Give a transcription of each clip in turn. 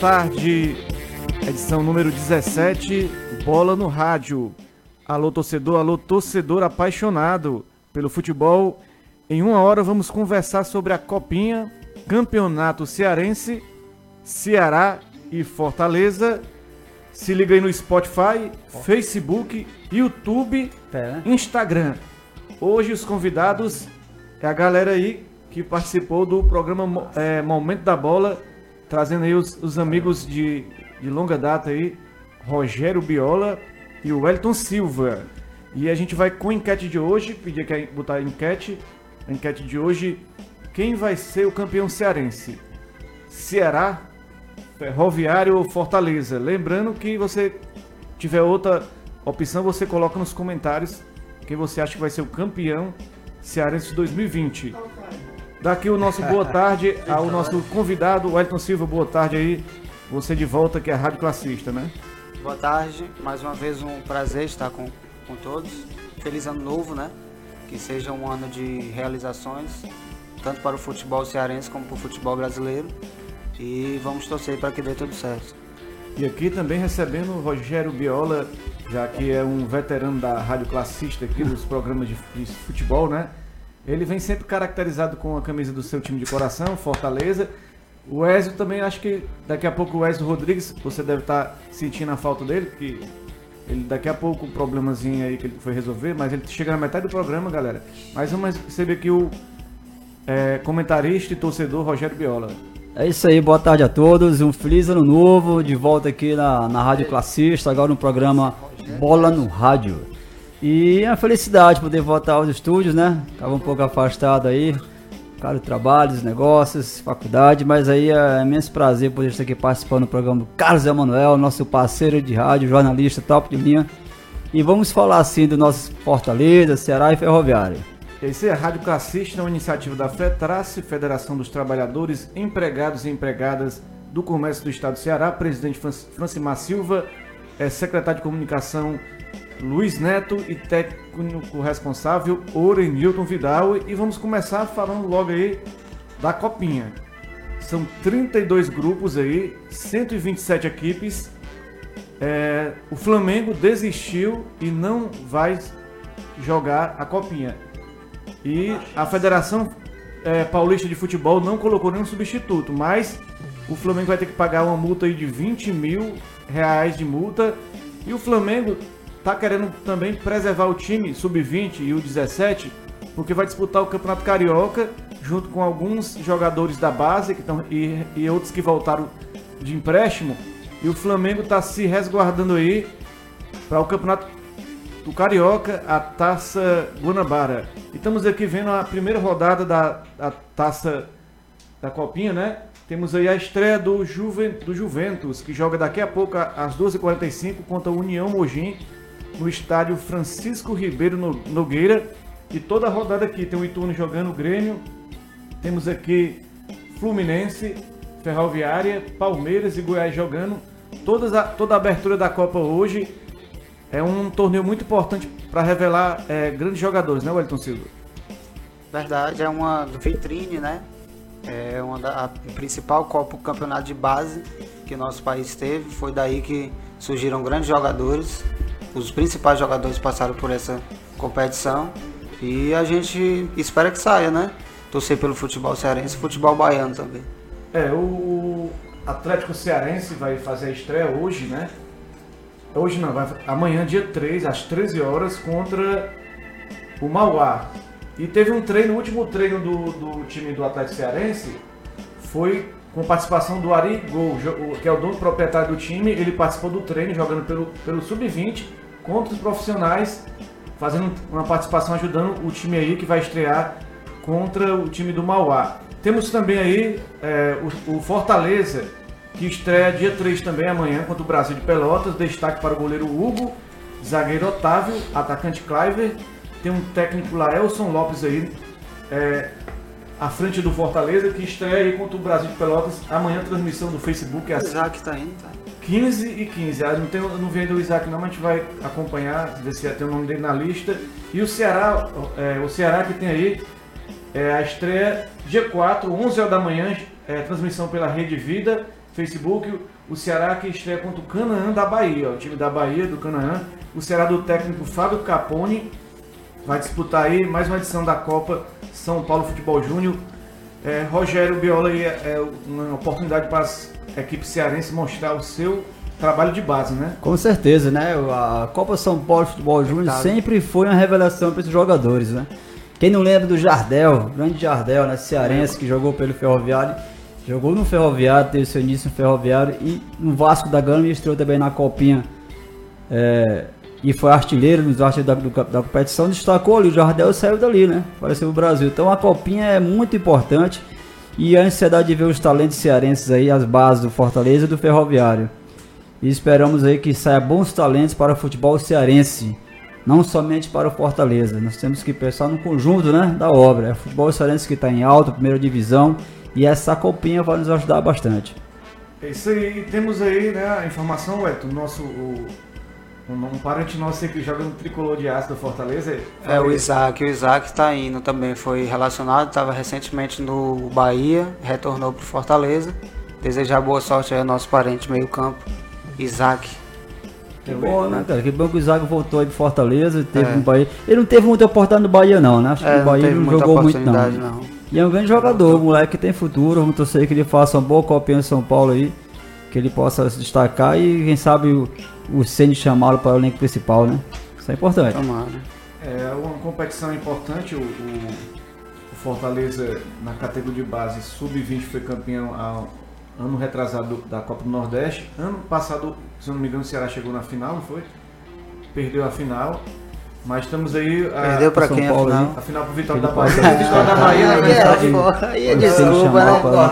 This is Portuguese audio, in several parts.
Tarde, edição número 17, Bola no Rádio. Alô torcedor, alô torcedor apaixonado pelo futebol. Em uma hora vamos conversar sobre a Copinha, Campeonato Cearense, Ceará e Fortaleza. Se liga aí no Spotify, Facebook, YouTube, É. Instagram. Hoje os convidados é a galera aí que participou do programa é, Momento da Bola, trazendo aí os, os amigos de, de longa data aí, Rogério Biola e o Wellington Silva. E a gente vai com a enquete de hoje, pedir que botar a enquete, a enquete de hoje, quem vai ser o campeão cearense? Ceará, Ferroviário ou Fortaleza? Lembrando que você tiver outra opção, você coloca nos comentários quem você acha que vai ser o campeão cearense de 2020. Daqui o nosso boa tarde ao nosso convidado, Wellington Silva, boa tarde aí. Você de volta que é Rádio Classista, né? Boa tarde, mais uma vez um prazer estar com, com todos. Feliz ano novo, né? Que seja um ano de realizações, tanto para o futebol cearense como para o futebol brasileiro. E vamos torcer para que dê tudo certo. E aqui também recebendo o Rogério Biola, já que é um veterano da Rádio Classista aqui dos programas de futebol, né? Ele vem sempre caracterizado com a camisa do seu time de coração, Fortaleza. O Ezio também, acho que daqui a pouco o Ezio Rodrigues, você deve estar sentindo a falta dele, porque ele daqui a pouco um problemazinho aí que ele foi resolver, mas ele chega na metade do programa, galera. Mas vamos receber aqui o é, comentarista e torcedor Rogério Biola. É isso aí, boa tarde a todos. Um feliz ano novo, de volta aqui na, na Rádio Classista, agora no programa Bola no Rádio. E uma felicidade poder voltar aos estúdios, né? Tava um pouco afastado aí, cara, trabalhos, negócios, faculdade, mas aí é imenso prazer poder estar aqui participando do programa do Carlos Emanuel, nosso parceiro de rádio, jornalista top de linha. E vamos falar assim do nosso Fortaleza, Ceará e Ferroviário. Esse é a Rádio Classista, uma iniciativa da FETRACE, Federação dos Trabalhadores, Empregados e Empregadas do Comércio do Estado do Ceará, presidente Fran- Francimar Silva, é, secretário de Comunicação Luiz Neto e técnico responsável Orenilton Vidal. E vamos começar falando logo aí da Copinha. São 32 grupos aí, 127 equipes. É, o Flamengo desistiu e não vai jogar a Copinha. E a Federação é, Paulista de Futebol não colocou nenhum substituto, mas o Flamengo vai ter que pagar uma multa aí de 20 mil reais de multa. E o Flamengo tá querendo também preservar o time sub-20 e o 17, porque vai disputar o Campeonato Carioca junto com alguns jogadores da base que tão, e, e outros que voltaram de empréstimo. E o Flamengo tá se resguardando aí para o Campeonato do Carioca, a Taça Guanabara. E estamos aqui vendo a primeira rodada da, Taça da Copinha, né? Temos aí a estreia do, Juven, do Juventus, que joga daqui a pouco a- às 12h45 contra o União Mogim, no estádio Francisco Ribeiro No- Nogueira. E toda a rodada aqui tem o Ituano jogando o Grêmio, temos aqui Fluminense, Ferroviária, Palmeiras e Goiás jogando. Todas a, toda a abertura da Copa hoje é um torneio muito importante para revelar é, grandes jogadores, né, Wellington Silva? Verdade, é uma vitrine, né? É uma da a principal Copa Campeonato de Base que nosso país teve. Foi daí que surgiram grandes jogadores. Os principais jogadores passaram por essa competição. E a gente espera que saia, né? Torcer pelo futebol cearense e futebol baiano também. É, o Atlético Cearense vai fazer a estreia hoje, né? Hoje não, vai, amanhã, dia 3, às 13 horas, contra o Mauá. E teve um treino, o último treino do, do time do Atlético Cearense foi com participação do Ari Gol, que é o dono proprietário do time. Ele participou do treino jogando pelo, pelo Sub-20 contra os profissionais, fazendo uma participação ajudando o time aí que vai estrear contra o time do Mauá. Temos também aí é, o, o Fortaleza, que estreia dia 3 também amanhã contra o Brasil de Pelotas. Destaque para o goleiro Hugo, zagueiro Otávio, atacante Cliver. Tem um técnico lá, Elson Lopes aí, é, à frente do Fortaleza, que estreia aí contra o Brasil de Pelotas. Amanhã transmissão do Facebook O às Isaac tá indo, tá? 15 e 15. Ah, não, tem, não vi ainda o Isaac não, mas a gente vai acompanhar, ver se tem o nome dele na lista. E o Ceará, é, o Ceará que tem aí é, a estreia dia 4, 11 horas da manhã, é, transmissão pela Rede Vida. Facebook, o Ceará que estreia contra o Canaã da Bahia, ó, o time da Bahia, do Canaã. O Ceará do técnico Fábio Capone vai disputar aí mais uma edição da Copa São Paulo Futebol Júnior. É, Rogério Biola aí é, é uma oportunidade para as equipes cearenses mostrar o seu trabalho de base, né? Com certeza, né? A Copa São Paulo Futebol Júnior sempre foi uma revelação para esses jogadores, né? Quem não lembra do Jardel, grande Jardel, né? Cearense que jogou pelo Ferroviário, jogou no Ferroviário, teve seu início no Ferroviário e no Vasco da Gama e estreou também na Copinha. É, e foi artilheiro nos artilheiros da, da, competição, destacou ali, o Jardel saiu dali, né? Apareceu o Brasil. Então a Copinha é muito importante e a ansiedade de ver os talentos cearenses aí, as bases do Fortaleza e do Ferroviário. E esperamos aí que saia bons talentos para o futebol cearense, não somente para o Fortaleza. Nós temos que pensar no conjunto né, da obra. É o futebol cearense que está em alta, primeira divisão, e essa copinha vai nos ajudar bastante. É isso aí, temos aí né, a informação, Eto, nosso o, um, parente nosso que joga no tricolor de aço do Fortaleza. É o Isaac, o Isaac está indo também, foi relacionado, estava recentemente no Bahia, retornou para o Fortaleza. Desejar boa sorte aí ao nosso parente meio campo. Isaac. Que bom, né, cara? Que bom que o Isaac voltou aí pro Fortaleza, teve é. um Bahia. Ele não teve muita oportunidade no Bahia, não, né? Acho é, que o Bahia não, não jogou muito, não. não. E é um grande jogador, moleque que tem futuro. Vamos torcer que ele faça uma boa copinha em São Paulo aí. Que ele possa se destacar e quem sabe o, o Ceni chamá-lo para o elenco principal, né? Isso é importante. Tomara. É uma competição importante. O, o, o Fortaleza na categoria de base sub-20 foi campeão há ano retrasado da Copa do Nordeste. Ano passado, se eu não me engano, o Ceará chegou na final, não foi? Perdeu a final. Mas estamos aí. A, Perdeu pra quem Paulo, a final? A final pro Vitória da Bahia. O Vitória da Bahia, na verdade. Aí é desculpa,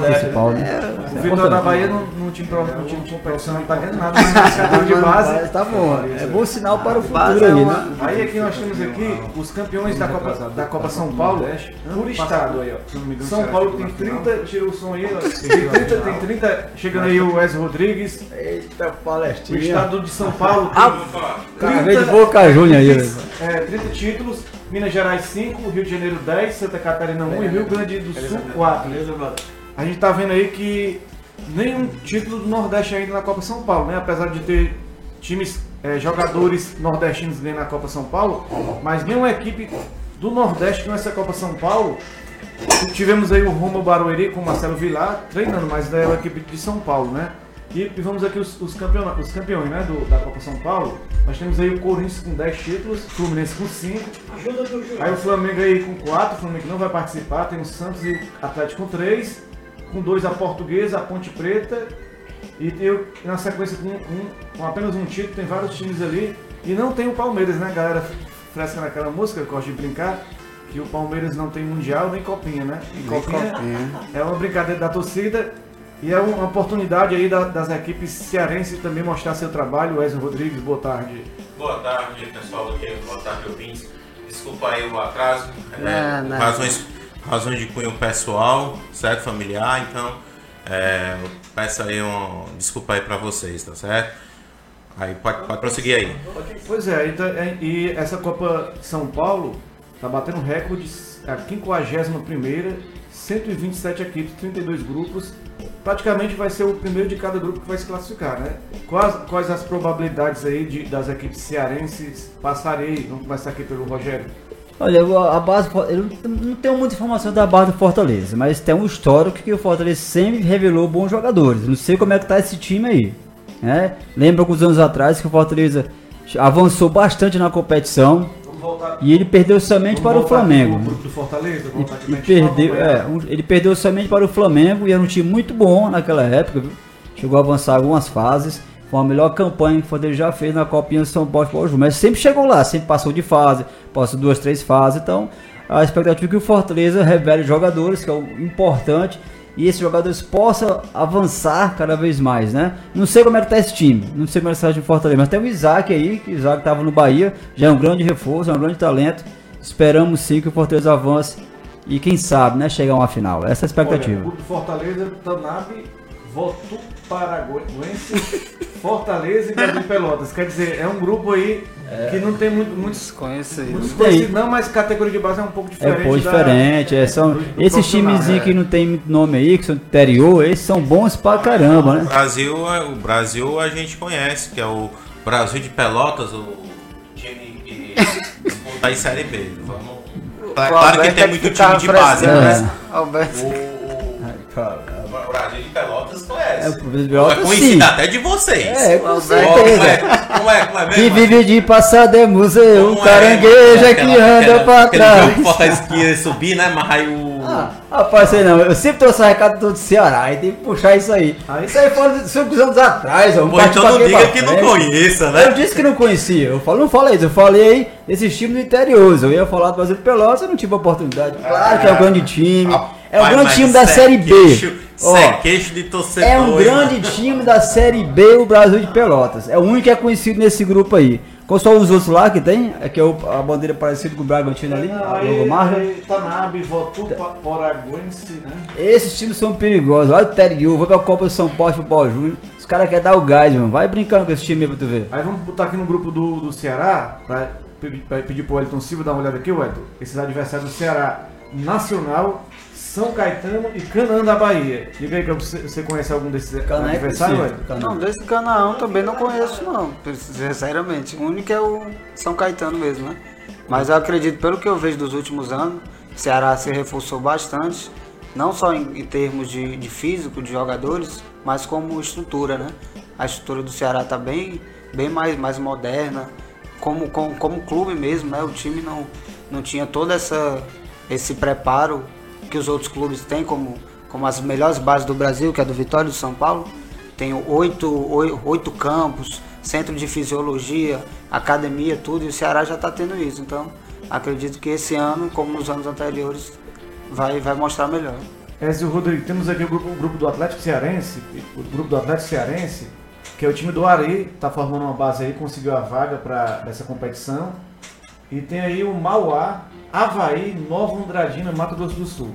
né? Né? O Vitória da Bahia não, não tinha não tinha competição, não tá ganhando nada. Mas de base. Tá bom. É bom sinal para o futuro aí, né? Aí aqui nós temos aqui os campeões da Copa, da Copa São Paulo por estado aí, ó. São Paulo tem 30, tira o som aí, ó. Tem 30, tem 30. Chegando aí o Wes Rodrigues. Eita, Palestina. O estado de São Paulo tem 30. de Boca Júnior aí, é, 30 títulos, Minas Gerais 5, Rio de Janeiro 10, Santa Catarina 1 e Rio Grande do Sul 4. A gente tá vendo aí que nenhum título do Nordeste ainda na Copa São Paulo, né? Apesar de ter times, é, jogadores nordestinos ganhando na Copa São Paulo, mas nenhuma equipe do Nordeste nessa Copa São Paulo. Tivemos aí o Rumo Barueri com o Marcelo Vilar treinando, mas daí é uma equipe de São Paulo, né? E, e vamos aqui os, os, os campeões né, do, da Copa São Paulo. Nós temos aí o Corinthians com 10 títulos, o Fluminense com 5. Aí o Flamengo aí com 4, o Flamengo não vai participar. Tem o Santos e o Atlético com 3. Com 2 a Portuguesa, a Ponte Preta. E tem na sequência com, um, com apenas um título, tem vários times ali. E não tem o Palmeiras, né, galera? Fresca naquela música, eu gosto de brincar que o Palmeiras não tem mundial nem copinha, né? E copinha, copinha, é uma brincadeira da torcida e é uma oportunidade aí das equipes cearenses também mostrar seu trabalho. Wesley Rodrigues, boa tarde. Boa tarde, pessoal aqui, boa tarde, ouvintes. Desculpa aí o atraso, é, não, razões, razões de cunho pessoal, certo? Familiar, então é, peço aí um desculpa aí pra vocês, tá certo? Aí pode, pode prosseguir aí. Pois é, então, e essa Copa São Paulo tá batendo recorde, a 51 primeira 127 equipes, 32 grupos praticamente vai ser o primeiro de cada grupo que vai se classificar, né? Quais, quais as probabilidades aí de, das equipes cearenses passarem? Vamos começar aqui pelo Rogério. Olha, a base, eu não tenho muita informação da base do Fortaleza, mas tem um histórico que o Fortaleza sempre revelou bons jogadores. Não sei como é que tá esse time aí. Né? Lembra alguns anos atrás que o Fortaleza avançou bastante na competição, e ele perdeu somente para o Flamengo. Fortaleza, e, e perdeu, é, ele perdeu somente para o Flamengo e era um time muito bom naquela época. Viu? Chegou a avançar algumas fases. Foi a melhor campanha que o Fortaleza já fez na Copinha São Paulo Futebol Mas sempre chegou lá, sempre passou de fase, passou duas, três fases. Então, a expectativa é que o Fortaleza revele jogadores, que é o importante e esses jogadores possam avançar cada vez mais, né? Não sei como é que tá esse time, não sei como é que tá de Fortaleza, mas tem o Isaac aí, que o Isaac estava no Bahia, já é um grande reforço, é um grande talento. Esperamos sim que o Fortaleza avance e quem sabe, né, chegar a uma final. Essa é a expectativa. Olha, o Fortaleza, Tanabe, Votu Paraguense, Fortaleza e Brasil Pelotas. Quer dizer, é um grupo aí é. que não tem muito, muitos conhecidos. Muitos conhecidos não, mas categoria de base é um pouco diferente. É um pouco diferente. Da, é, são, do, do esses times é. que não tem muito nome aí, que são do interior, esses são bons pra caramba, né? O Brasil, é, o Brasil a gente conhece, que é o Brasil de Pelotas, o time que da Série B. Vamos Claro que tem muito time de base, né? O, o, Brasil de Pelotas. É, o Pelotas, é conhecido até de vocês. É, com certeza. Como é, como é, como é mesmo? Que vive de passado é museu, um caranguejo é, que anda pra trás. Aquele jogo esquia subir, né? Mas aí o... Ah, rapaz, sei não. Eu sempre trouxe o recado todo do Ceará e tem que puxar isso aí. Ah, isso aí foi 5 anos atrás. Um Pô, então não diga que não conheça, né? Eu disse que não conhecia. Eu falo, não falei isso. Eu falei desses times do interior. Eu ia falar do Brasil Pelotas, eu não tive oportunidade. Claro que é um grande time. É o grande time da Série B. Sequeixo de torcedor. É um grande time da Série B, o Brasil de Pelotas. É o único que é conhecido nesse grupo aí. Qual são os outros lá que tem? É que é a bandeira parecida com o Bragantino ali, a logomarca. Tanabe, Votu, Poraguense, né? Esses times são perigosos. Olha o Teriu, vai pra Copa de São Paulo, pro Paulo Júnior. Os caras querem dar o gás, mano. Vai brincando com esse time aí pra tu ver. Aí vamos botar aqui no grupo do, do Ceará, pra, pra pedir pro Wellington Silva dar uma olhada aqui, Wellington. Esses adversários do Ceará Nacional, são Caetano e Canaã da Bahia. Diga aí que você, você conhece algum desses Canaã é adversários? É não, desse Canaã também não conheço não, sinceramente. O único é o São Caetano mesmo, né? Mas eu acredito, pelo que eu vejo dos últimos anos, o Ceará se reforçou bastante, não só em, em termos de, de, físico, de jogadores, mas como estrutura, né? A estrutura do Ceará está bem, bem mais, mais moderna, como, como, como clube mesmo, né? O time não, não tinha todo essa, esse preparo que os outros clubes têm, como, como as melhores bases do Brasil, que é do Vitória de São Paulo. Tem oito, oito, oito campos, centro de fisiologia, academia, tudo, e o Ceará já está tendo isso. Então, acredito que esse ano, como nos anos anteriores, vai, vai mostrar melhor. Ezio Rodrigo, temos aqui o grupo, o grupo do Atlético Cearense, o grupo do Atlético Cearense, que é o time do Ari, está formando uma base aí, conseguiu a vaga para essa competição. E tem aí o Mauá, Havaí, Nova Andradina, Mato Grosso do Sul.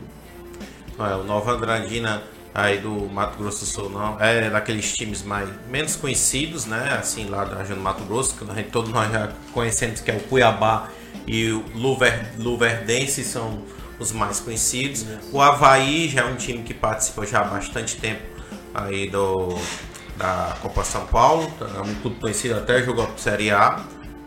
É, o Nova Andradina aí do Mato Grosso do Sul não é daqueles times mais menos conhecidos, né? Assim lá da região do Mato Grosso, que a gente, todos nós já conhecemos que é o Cuiabá e o Luver, Luverdense são os mais conhecidos. O Havaí já é um time que participa já há bastante tempo aí do da Copa São Paulo, é um clube conhecido até jogou Série A.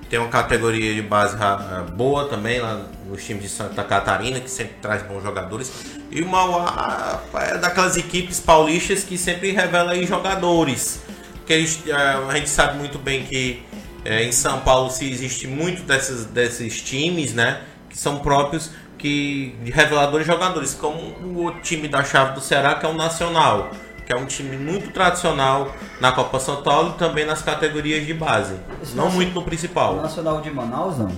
Tem uma categoria de base eh, boa também lá nos times de Santa Catarina, que sempre traz bons jogadores. E o Mauá é daquelas equipes paulistas que sempre revela aí jogadores. Que eles, eh, a gente sabe muito bem que é, em São Paulo se existe muito desses, desses times, né? Que são próprios que, de reveladores jogadores, como o time da chave do Ceará, que é o Nacional que é um time muito tradicional na Copa São Paulo e também nas categorias de base. Esse não muito no principal. O Nacional de Manaus, não?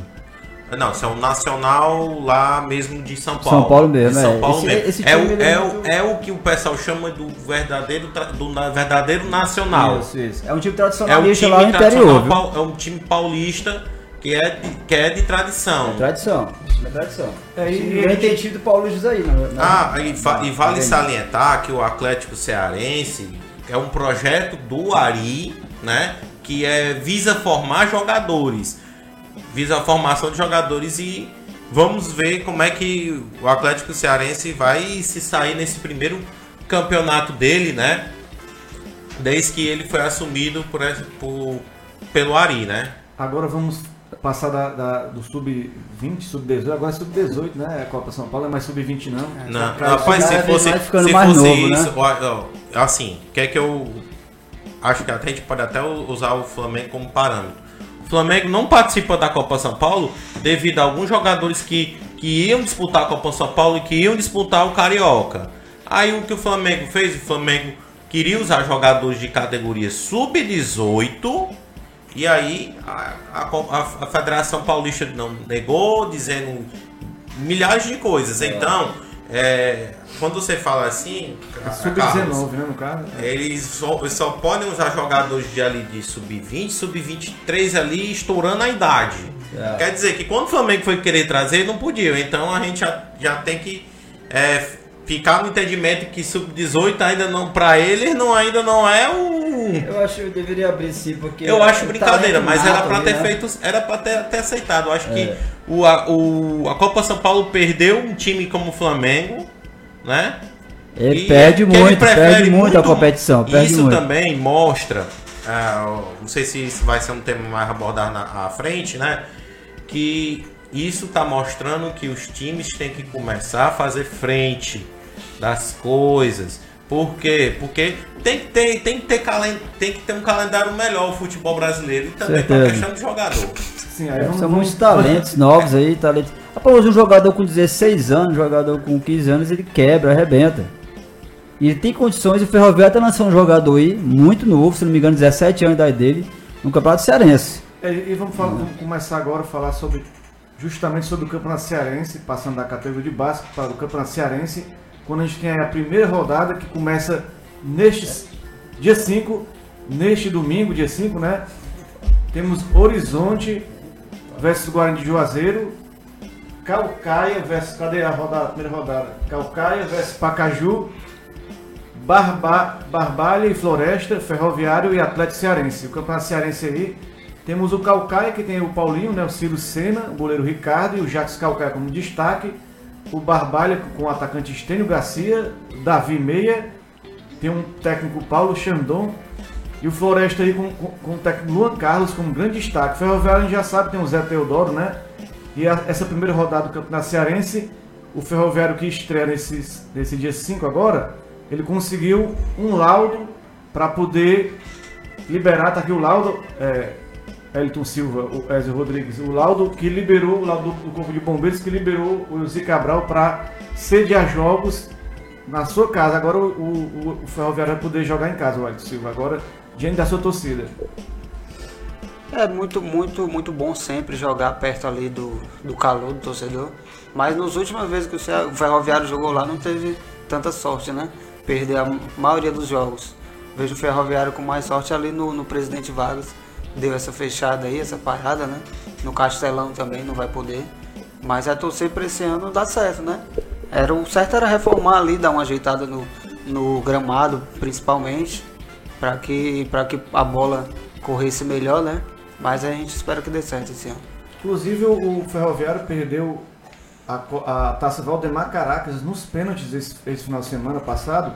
Não, isso é o Nacional lá mesmo de São Paulo. São Paulo mesmo, São é. Paulo esse, mesmo. Esse é, o, é, o, é o que o pessoal chama do verdadeiro, do verdadeiro nacional. Isso, isso. É um time tradicionalista é um time lá no interior. É um time paulista que é de, que é de tradição. É tradição, é tradição. É, e tem tido paulistas aí, né? Ah, e, e vale salientar que o Atlético Cearense é um projeto do Ari, né? Que é, visa formar jogadores. Visa a formação de jogadores e vamos ver como é que o Atlético Cearense vai se sair nesse primeiro campeonato dele, né? Desde que ele foi assumido por, por pelo Ari, né? Agora vamos passar da, da do sub-20, sub-18, agora é sub-18, né? A Copa São Paulo é mais sub-20 não. É, não, rapaz, se fosse, se fosse novo, isso, né? assim, quer que eu acho que até a gente pode até usar o Flamengo como parâmetro. O Flamengo não participa da Copa São Paulo devido a alguns jogadores que, que iam disputar a Copa São Paulo e que iam disputar o Carioca. Aí o que o Flamengo fez? O Flamengo queria usar jogadores de categoria sub-18 e aí a, a, a, Federação Paulista não negou, dizendo milhares de coisas. É. Então, é, quando você fala assim. É sub-19, né, no caso? Eles só, eles só podem usar jogadores de ali de sub-20, sub-23 ali estourando a idade. É. Quer dizer que quando o Flamengo foi querer trazer, não podia. Então a gente já, já tem que é, ficar no entendimento que sub-18 ainda não, para ele, não, ainda não é o. Eu acho que deveria abrir sim, porque. Eu acho brincadeira, mas era para ter né? feito. Era para ter, ter aceitado. Eu acho é. que o, a, o, a Copa São Paulo perdeu um time como o Flamengo, né? Ele e perde muito, ele perde muito, muito, a competição. Perde isso muito. também mostra. Uh, não sei se isso vai ser um tema mais abordado na à frente, né? Que isso está mostrando que os times têm que começar a fazer frente das coisas. Por quê? Porque tem que ter, tem que ter, calen tem que ter um calendário melhor o futebol brasileiro e também para questão de jogador. Sim, aí São muitos talentos novos aí, talentos. Após um jogador com 16 anos, um jogador com 15 anos, ele quebra, arrebenta. E ele tem condições, o Ferroviário está lançando um jogador aí, muito novo, se não me engano, 17 anos da idade dele, no Campeonato Cearense. É, e vamos, falar, vamos começar agora a falar sobre justamente sobre o Campeonato Cearense, passando da categoria de base para o Campeonato Cearense quando a gente tem a primeira rodada que começa neste dia 5, neste domingo, dia 5, né? Temos Horizonte versus Guarani de Juazeiro, Calcaia versus. Cadê a rodada, a primeira rodada? Calcaia versus Pacaju, Barba, Barbalha e Floresta, Ferroviário e Atlético Cearense. O campeonato cearense aí. Temos o Calcaia, que tem o Paulinho, né, o Ciro Senna, o goleiro Ricardo e o Jacques Calcaia como destaque o Barbalha com o atacante Estênio Garcia, Davi Meia, tem um técnico Paulo Xandon e o Floresta aí com, com, com o técnico Luan Carlos como grande destaque. Ferroviário a gente já sabe, tem o Zé Teodoro, né? E a, essa primeira rodada do Campeonato Cearense, o Ferroviário que estreia nesse, nesse dia 5 agora, ele conseguiu um laudo para poder liberar, tá aqui o laudo, é, Elton Silva, o Ezio Rodrigues, o laudo que liberou, o laudo do Corpo de Bombeiros que liberou o Zico Cabral para sediar jogos na sua casa. Agora o, o, o, Ferroviário vai poder jogar em casa, o Elton Silva, agora diante da sua torcida. É muito, muito, muito bom sempre jogar perto ali do, do calor do torcedor. Mas nas últimas vezes que o Ferroviário jogou lá não teve tanta sorte, né? Perder a maioria dos jogos. Vejo o Ferroviário com mais sorte ali no, no Presidente Vargas deu essa fechada aí, essa parada, né? No Castelão também não vai poder. Mas é torcer para esse ano dar certo, né? Era, o certo era reformar ali, dar uma ajeitada no, no gramado, principalmente, para que, que a bola corresse melhor, né? Mas a gente espera que dê certo esse ano. Inclusive o Ferroviário perdeu a, a Taça Valdemar Caracas nos pênaltis esse, esse final de semana passado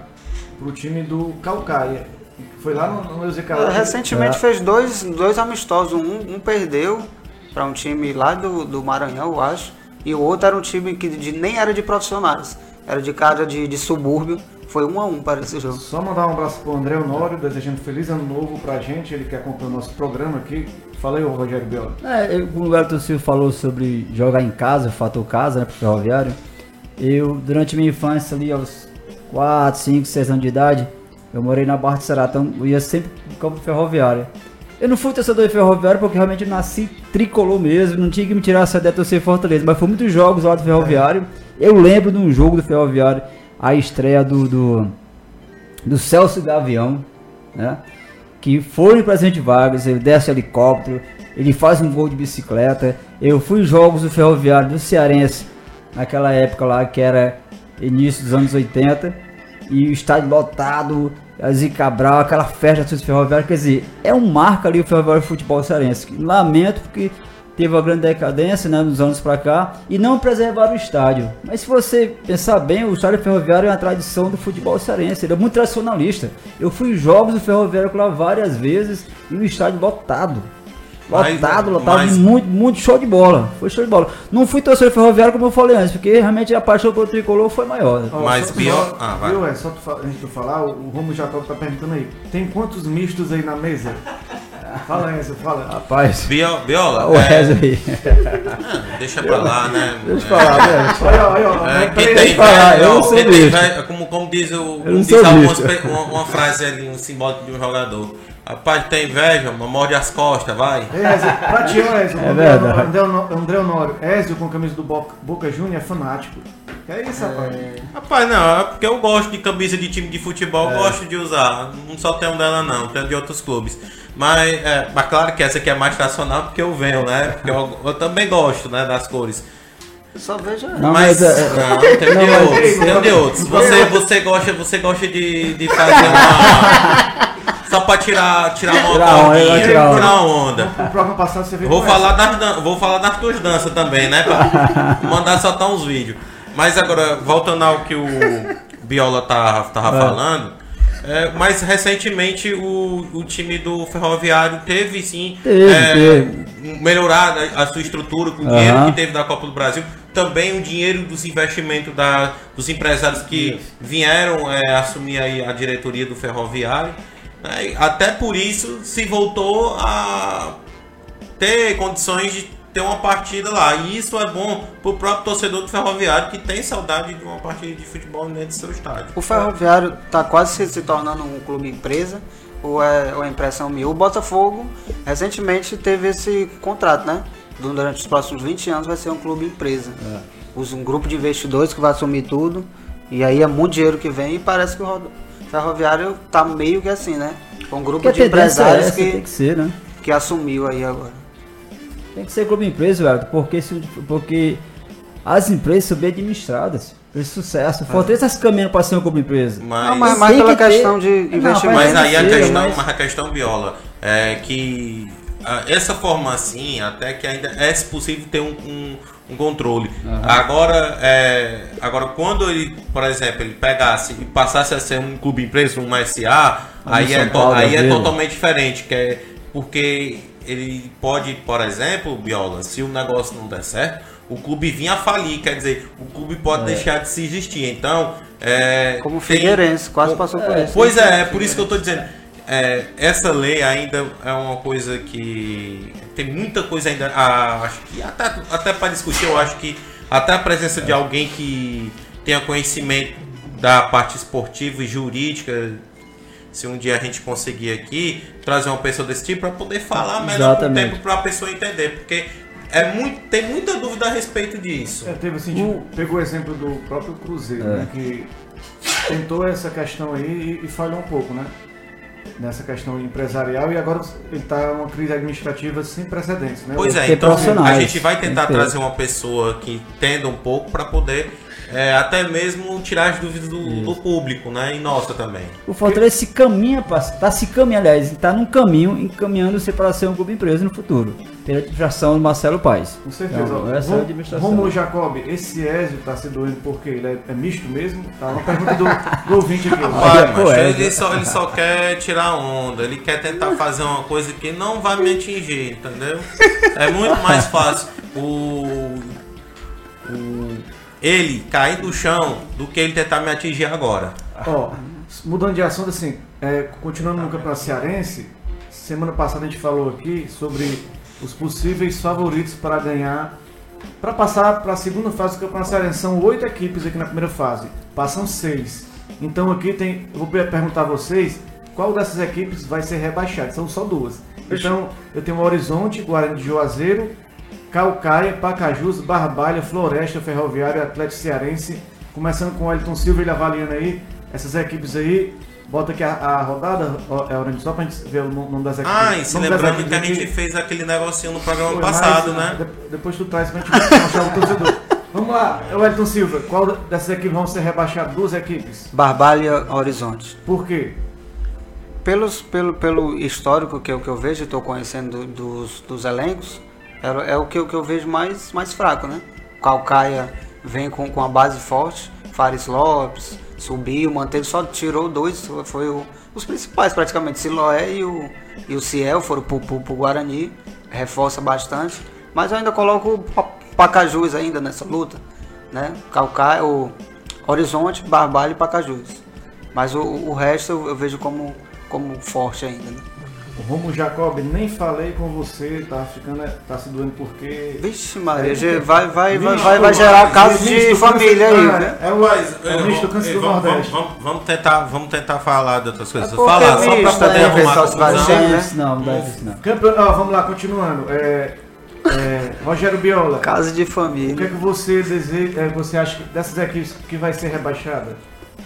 para o time do Calcaia. Foi lá no, no é, Recentemente é. fez dois, dois amistosos. Um, um perdeu para um time lá do, do Maranhão, eu acho. E o outro era um time que de, nem era de profissionais. Era de cara de, de subúrbio. Foi um a um para esse jogo. Só mandar um abraço pro André Honório, desejando feliz ano novo pra gente. Ele que acompanha o nosso programa aqui. Fala aí, Rogério Biola. É, o Elton Silva falou sobre jogar em casa, fator casa, né, pro ferroviário. Eu, durante minha infância, ali aos 4, 5, 6 anos de idade, eu morei na Barra de Seratão, eu ia sempre no campo ferroviário. Eu não fui torcedor de ferroviário porque realmente nasci tricolor mesmo, não tinha que me tirar essa ideia de torcer Fortaleza, mas foi muitos jogos lá do ferroviário. Eu lembro de um jogo do ferroviário, a estreia do, do, do Celso Gavião, né? Que foi no Presidente Vargas, ele desce helicóptero, ele faz um gol de bicicleta. Eu fui jogos do ferroviário do Cearense, naquela época lá que era início dos anos 80 e o estádio lotado, Zica Cabral, aquela festa do Ferroviário, quer dizer, é um marco ali o Ferroviário Futebol Cearense. Lamento porque teve uma grande decadência né, nos anos para cá e não preservaram o estádio. Mas se você pensar bem, o estádio ferroviário é uma tradição do futebol cearense, ele é muito tradicionalista. Eu fui jogos do ferroviário lá várias vezes e o estádio lotado. Lotado, lotado, mas... muito, muito show de bola. Foi show de bola. Não fui torcedor ferroviário como eu falei antes, porque realmente a paixão pelo tricolor foi maior. Oh, mas só, pior. ah, vai. Viu, é, só tu, antes de tu falar, o Romulo Jacob tá perguntando aí: tem quantos mistos aí na mesa? Fala, Enzo, fala. Rapaz. Bio, Biola. O é... aí. Ah, deixa pra lá, né? Deixa pra lá, né? Olha, olha, olha. É, quem tem falar, eu não sou velho, como, como diz o. Como diz uma, uma frase ali, um simbólico de um jogador. Rapaz, tem inveja, morde as costas, vai. Ezio, pra ti, Ezio, é André, André, André Honório, Ezio com a camisa do Boca, Boca Júnior é fanático. Que é isso, rapaz? É... Rapaz, não, é porque eu gosto de camisa de time de futebol, é. gosto de usar. Não só tenho dela não, tenho de outros clubes. Mas, é, mas claro que essa aqui é mais tradicional porque eu venho, né? Porque eu, eu também gosto, né, das cores. Só vejo. Não, mas, mas é, é, não, tem não, de outros. Tem de outros. Você, você gosta, você gosta de, de fazer uma. Só pra tirar, tirar uma tirar onda. Tirar, tirar onda. No programa passado você vou falar, das, vou falar das tuas danças também, né? Pra mandar soltar uns vídeos. Mas agora, voltando ao que o Biola tá, tava é. falando, é, mas recentemente o, o time do Ferroviário teve sim teve, é, teve. melhorar a sua estrutura com o dinheiro que teve da Copa do Brasil. Também o dinheiro dos investimentos da, dos empresários que vieram é, assumir aí a diretoria do Ferroviário. Né? Até por isso se voltou a ter condições de ter uma partida lá. E isso é bom pro próprio torcedor do Ferroviário que tem saudade de uma partida de futebol dentro do seu estádio. O Ferroviário está quase se, se, tornando um clube empresa, ou é, ou é impressão minha. O Botafogo recentemente teve esse contrato, né? Durante os próximos 20 anos vai ser um clube empresa. É. Um grupo de investidores que vai assumir tudo. E aí é muito dinheiro que vem e parece que o Ferroviário tá meio que assim, né? Um grupo de empresários é que, que, ser, né? que assumiu aí agora. Tem que ser clube empresa, velho, porque, porque as empresas são bem administradas. De sucesso. É. Fortaleza está se caminhando para ser uma clube empresa. Mas, não, mas, mas pela questão ter... de investimento. Mas aí a questão, mas... a questão, Viola, é que essa forma assim, até que ainda é possível ter um, um, um controle. Uhum. Agora, é, agora, quando ele, por exemplo, ele pegasse e passasse a ser um clube empresa, um SA, aí, é, to, aí é totalmente diferente, que é porque ele pode, por exemplo, Biola, se o negócio não der certo, o clube vinha a falir, quer dizer, o clube pode é. deixar de se existir. Então, é, como o Figueirense, tem, quase passou por isso. Pois é, é por isso que eu estou dizendo. É, essa lei ainda é uma coisa que tem muita coisa ainda. Ah, acho que até, até para discutir, eu acho que até a presença de alguém que tenha conhecimento da parte esportiva e jurídica se um dia a gente conseguir aqui trazer uma pessoa desse tipo para poder falar melhor com o tempo para a pessoa entender, porque é muito, tem muita dúvida a respeito disso. É, teve assim, tipo, pegou o exemplo do próprio Cruzeiro, é. né, que tentou essa questão aí e, e falhou um pouco, né? Nessa questão empresarial e agora ele está uma crise administrativa sem precedentes, né? Pois é, então a gente vai tentar trazer uma pessoa que entenda um pouco para poder é, até mesmo tirar as dúvidas do, do, público, né? E nossa também. O Fortaleza se caminha, está se caminhando, aliás, está num caminho encaminhando-se para ser um clube empresa no futuro. Pela administração do Marcelo Paz. Com certeza. Então, essa Rom, é a administração. Romulo Jacob, esse Ezio está se doendo porque ele é, é, misto mesmo? Tá uma pergunta do, do ouvinte aqui. Rapaz, mas ele, só, ele só quer tirar onda, ele quer tentar fazer uma coisa que não vai me atingir, entendeu? É muito mais fácil o, o ele cair do chão do que ele tentar me atingir agora. Ó, mudando de assunto, assim, é, continuando no Campeonato Cearense, semana passada a gente falou aqui sobre os possíveis favoritos para ganhar, para passar para a segunda fase do Campeonato Cearense. São oito equipes aqui na primeira fase, passam seis. Então aqui tem, vou perguntar a vocês, qual dessas equipes vai ser rebaixada? São só duas. Então eu tenho o Horizonte, Guarani de Juazeiro Calcaia, Pacajus, Barbalha, Floresta, Ferroviário, Atlético Cearense. Começando com o Elton Silva, ele avaliando aí essas equipes aí. Bota aqui a, a rodada, é, só pra gente ver o nome das equipes. Ah, e se lembrando que a gente fez aquele negocinho no programa Foi passado, mais, né? depois tu traz pra gente mostrar o torcedor. Vamos lá, Wellington Silva, qual dessas equipes vão ser rebaixadas? Duas equipes? Barbalha Horizonte. Por quê? Pelos, pelo, pelo histórico que eu, que eu vejo, estou conhecendo dos, dos elencos, é, é o, que, o que eu vejo mais, mais fraco, né? Calcaia vem com, com a base forte, Fares Lopes subiu, manteve, só tirou dois, foi o, os principais praticamente, Siloé e o, e o Ciel foram pro, pro, pro Guarani, reforça bastante, mas eu ainda coloco o Pacajus ainda nessa luta, né? Calcaia, o Horizonte, Barbalho e Pacajus. Mas o, o resto eu, eu vejo como, como forte ainda, né? Romo Jacob, nem falei com você, tá ficando, tá se doendo porque. Vixe, Maria, é, vai, vai, vai, vai, vai gerar casos de família aí, né? É o, é o do câncer do Nordeste. Vamos, tentar, vamos tentar falar de outras coisas. É Falar, só pra poder né? arrumar a. Né? Não, não deve isso não. Campeão, ó, vamos lá, continuando. É, é, Rogério Biola. Casa de família. O que é que você deseja, é, você acha que dessas equipes que vai ser rebaixada?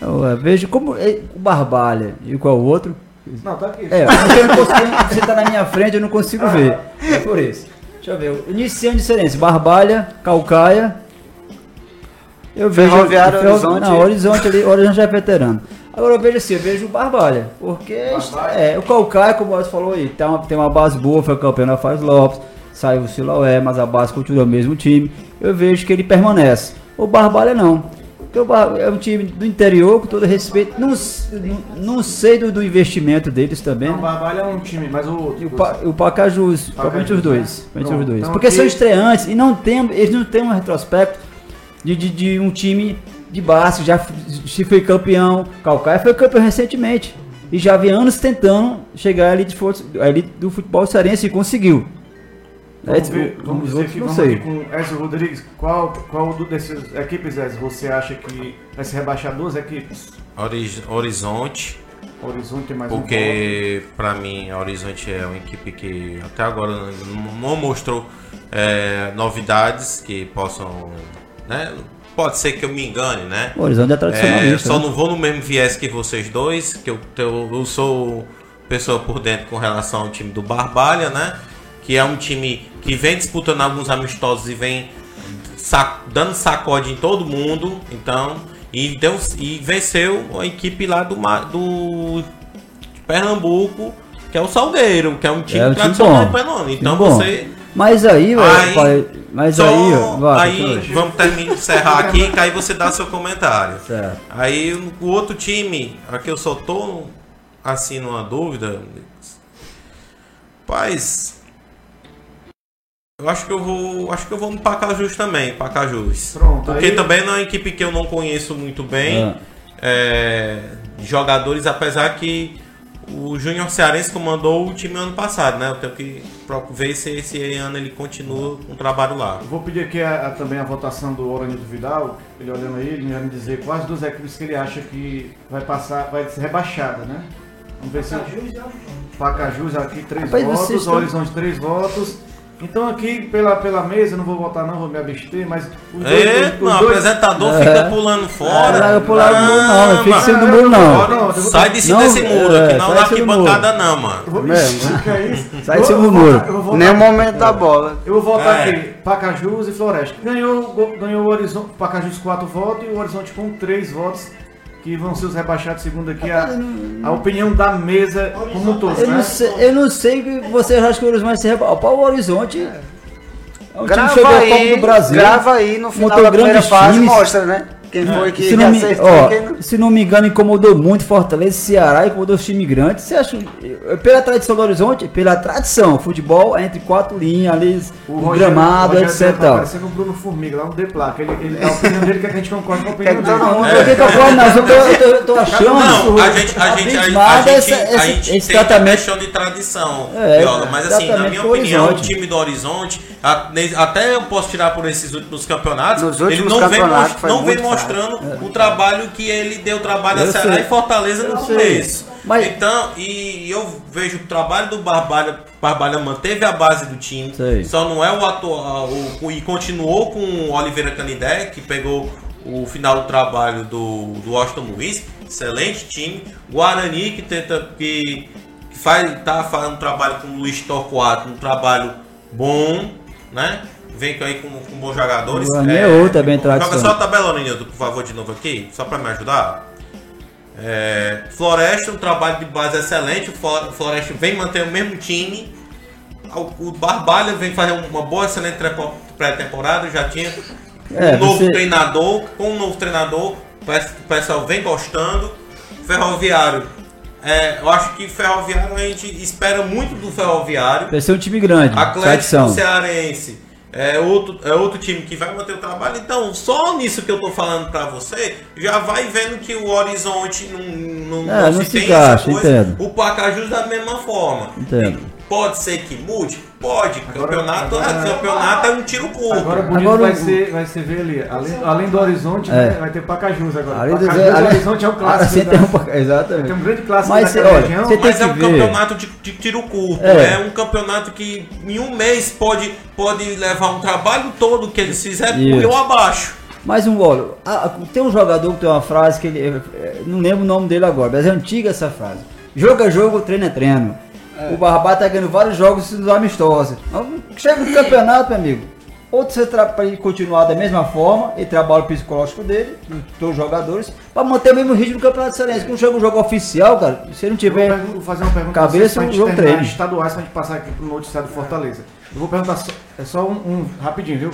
É, vejo como é, o Barbalha e qual o outro não, tá aqui. É, eu não consigo, você tá na minha frente, eu não consigo ver. É por isso. Deixa eu ver. Iniciando excelência. Barbalha, Calcaia, Eu vejo. Ferroviário Horizonte. Não, Horizonte ali, Horizonte já é veterano. Agora eu vejo assim, eu vejo o Barbalha. Porque Barbalha. é, o Calcaia, como você falou aí, tem uma, tem uma base boa, foi campeão na Faz Lopes, saiu o Siloé, mas a base continua o mesmo time. Eu vejo que ele permanece. O Barbalha não. Porque é um time do interior, com todo respeito. Não, não, não sei do, do, investimento deles também. Não, o Barbalha é um time, mas o. E o, pa, o Pacajus, provavelmente os dois. Né? os dois. Então Porque aqui... são estreantes e não tem, eles não têm um retrospecto de, de, de um time de base, já se foi campeão. Calcaia foi campeão recentemente. E já havia anos tentando chegar ali, de, ali do futebol cearense e conseguiu. Vamos, ver, vamos, ver aqui, vamos com Ezio Rodrigues. Qual, qual dessas equipes, Ezio, você acha que vai se rebaixar duas equipes? Horizonte. Horizonte é mais Porque, um para mim, a Horizonte é uma equipe que até agora não mostrou é, novidades que possam. Né, Pode ser que eu me engane, né? O Horizonte é tradicionalista. É, só né? não vou no mesmo viés que vocês dois, que eu, eu, eu sou pessoa por dentro com relação ao time do Barbalha, né? Que é um time que vem disputando alguns amistosos e vem sac, dando sacode em todo mundo. Então, e, deu, e venceu a equipe lá do, do Pernambuco, que é o Salgueiro, que é um time é, tradicional do Pernambuco. Então você. Mas aí, aí pai, mas só, aí, vai, aí vamos terminar, encerrar aqui, que aí você dá seu comentário. Certo. Aí o outro time, aqui eu só tô assim numa dúvida. Paz, eu acho que eu vou, acho que eu vou no Pacajus também, Pacajus. Pronto. Porque aí... também não é uma equipe que eu não conheço muito bem. É. É, jogadores, apesar que o Júnior Cearense comandou o time ano passado, né? Eu tenho que ver se esse ano ele continua com o trabalho lá. vou pedir aqui a, a, também a votação do Oranildo Vidal, ele olhando aí, ele vai me dizer quais duas equipes que ele acha que vai passar, vai ser rebaixada, né? Vamos ver se. Pacajus aqui, três Rapaz, votos, Horizonte, três votos. Então aqui pela, pela mesa, não vou votar não, vou me abster, mas os dois, é, os, os não, dois... o apresentador é. fica pulando fora. Não, eu pular no muro não, não fica em cima do muro não. não sai de cima desse muro, é, aqui não na arquibancada não, mano. Vou, Mesmo, que é isso? Sai de cima do muro. Nem o momento da bola. Eu vou votar é. aqui, Pacajus e Floresta. Ganhou, ganhou o Horizonte, Pacajus 4 votos e o Horizonte com 3 votos que vão ser os rebaixados, segundo aqui a, a opinião da mesa como um todo. Eu, né? não sei, eu não sei que vocês acham que o Horizonte vai ser rebaixado. O Horizonte. É um grava time aí, do Brasil. Grava aí no final da primeira fase mostra, né? Quem foi que se não, me, ó, não... se não me engano, incomodou muito Fortaleza, Ceará, incomodou os times grandes. Você acha, pela tradição do Horizonte, pela tradição, futebol é entre quatro linhas ali, o, o gramado, etc. Tá parecendo o Bruno Formiga, lá no The Placa. Ele, ele, a opinião dele que a gente concorda com a opinião então, dele. Não, é. que eu concordo, não, eu tô, eu tô, tô achando. Não, a gente, a gente, a, a, gente, essa, a gente esse tem tratamento... questão de tradição, é, Viola, mas assim, na minha opinião, o time do Horizonte, até eu posso tirar por esses últimos campeonatos, ele não vem, não vem mostrando o trabalho que ele deu trabalho eu a Ceará sei. e Fortaleza no começo. Mas... Então, e eu vejo o trabalho do Barbalha, Barbalha manteve a base do time, sei. só não é o atual, o, e continuou com o Oliveira Canidé, que pegou o final do trabalho do, do Washington Luiz, excelente time. Guarani, que tenta, que, que faz, tá fazendo um trabalho com o Luiz Torquato, um trabalho bom, né? vem aí com, com bons jogadores. O é, outro, é bem tradicional. Joga só a tabela, Nildo, por favor, de novo aqui, só para me ajudar. É, Floresta, um trabalho de base excelente. O Floresta vem manter o mesmo time. O Barbalha vem fazer uma boa, excelente pré-temporada. Já tinha é, um novo você... treinador. Com um novo treinador, o pessoal vem gostando. Ferroviário. É, eu acho que Ferroviário a gente espera muito do Ferroviário. Vai ser um time grande. Atlético Cearense é outro, é outro time que vai manter o trabalho. Então, só nisso que eu tô falando para você, já vai vendo que o horizonte não, não, é, não, se, se tem encaixa, entendo. O Pacajus da mesma forma. Entendo. Pode ser que mude? Pode. Agora, campeonato, agora, campeonato é um tiro curto. Agora o bonito agora, vai, ser, vai ser ver ali. Além, além do Horizonte, é. né, vai ter Pacajus agora. Além do, Pacajus, além, Horizonte é um clássico. Assim, tem um, exatamente. Tem um grande clássico mas, olha, região. Mas é um ver. campeonato de, de, tiro curto. É. é. um campeonato que em um mês pode, pode levar um trabalho todo que eles fizeram por abaixo. Mais um gol. Ah, tem um jogador que tem uma frase que ele. É, não lembro o nome dele agora, mas é antiga essa frase. Jogo é jogo, treino é treino. É. O Barbá tá ganhando vários jogos nos amistosos. Chega no campeonato, meu amigo. Ou você para ele continuar da mesma forma, e trabalha o psicológico dele, dos jogadores, para manter o mesmo ritmo do Campeonato Cearense. Quando chega um jogo oficial, cara, se ele não tiver vou fazer uma pergunta cabeça, um jogo treino. estaduais pra gente passar aqui pro noticiário do Fortaleza. Eu vou perguntar, só, é só um, um rapidinho, viu?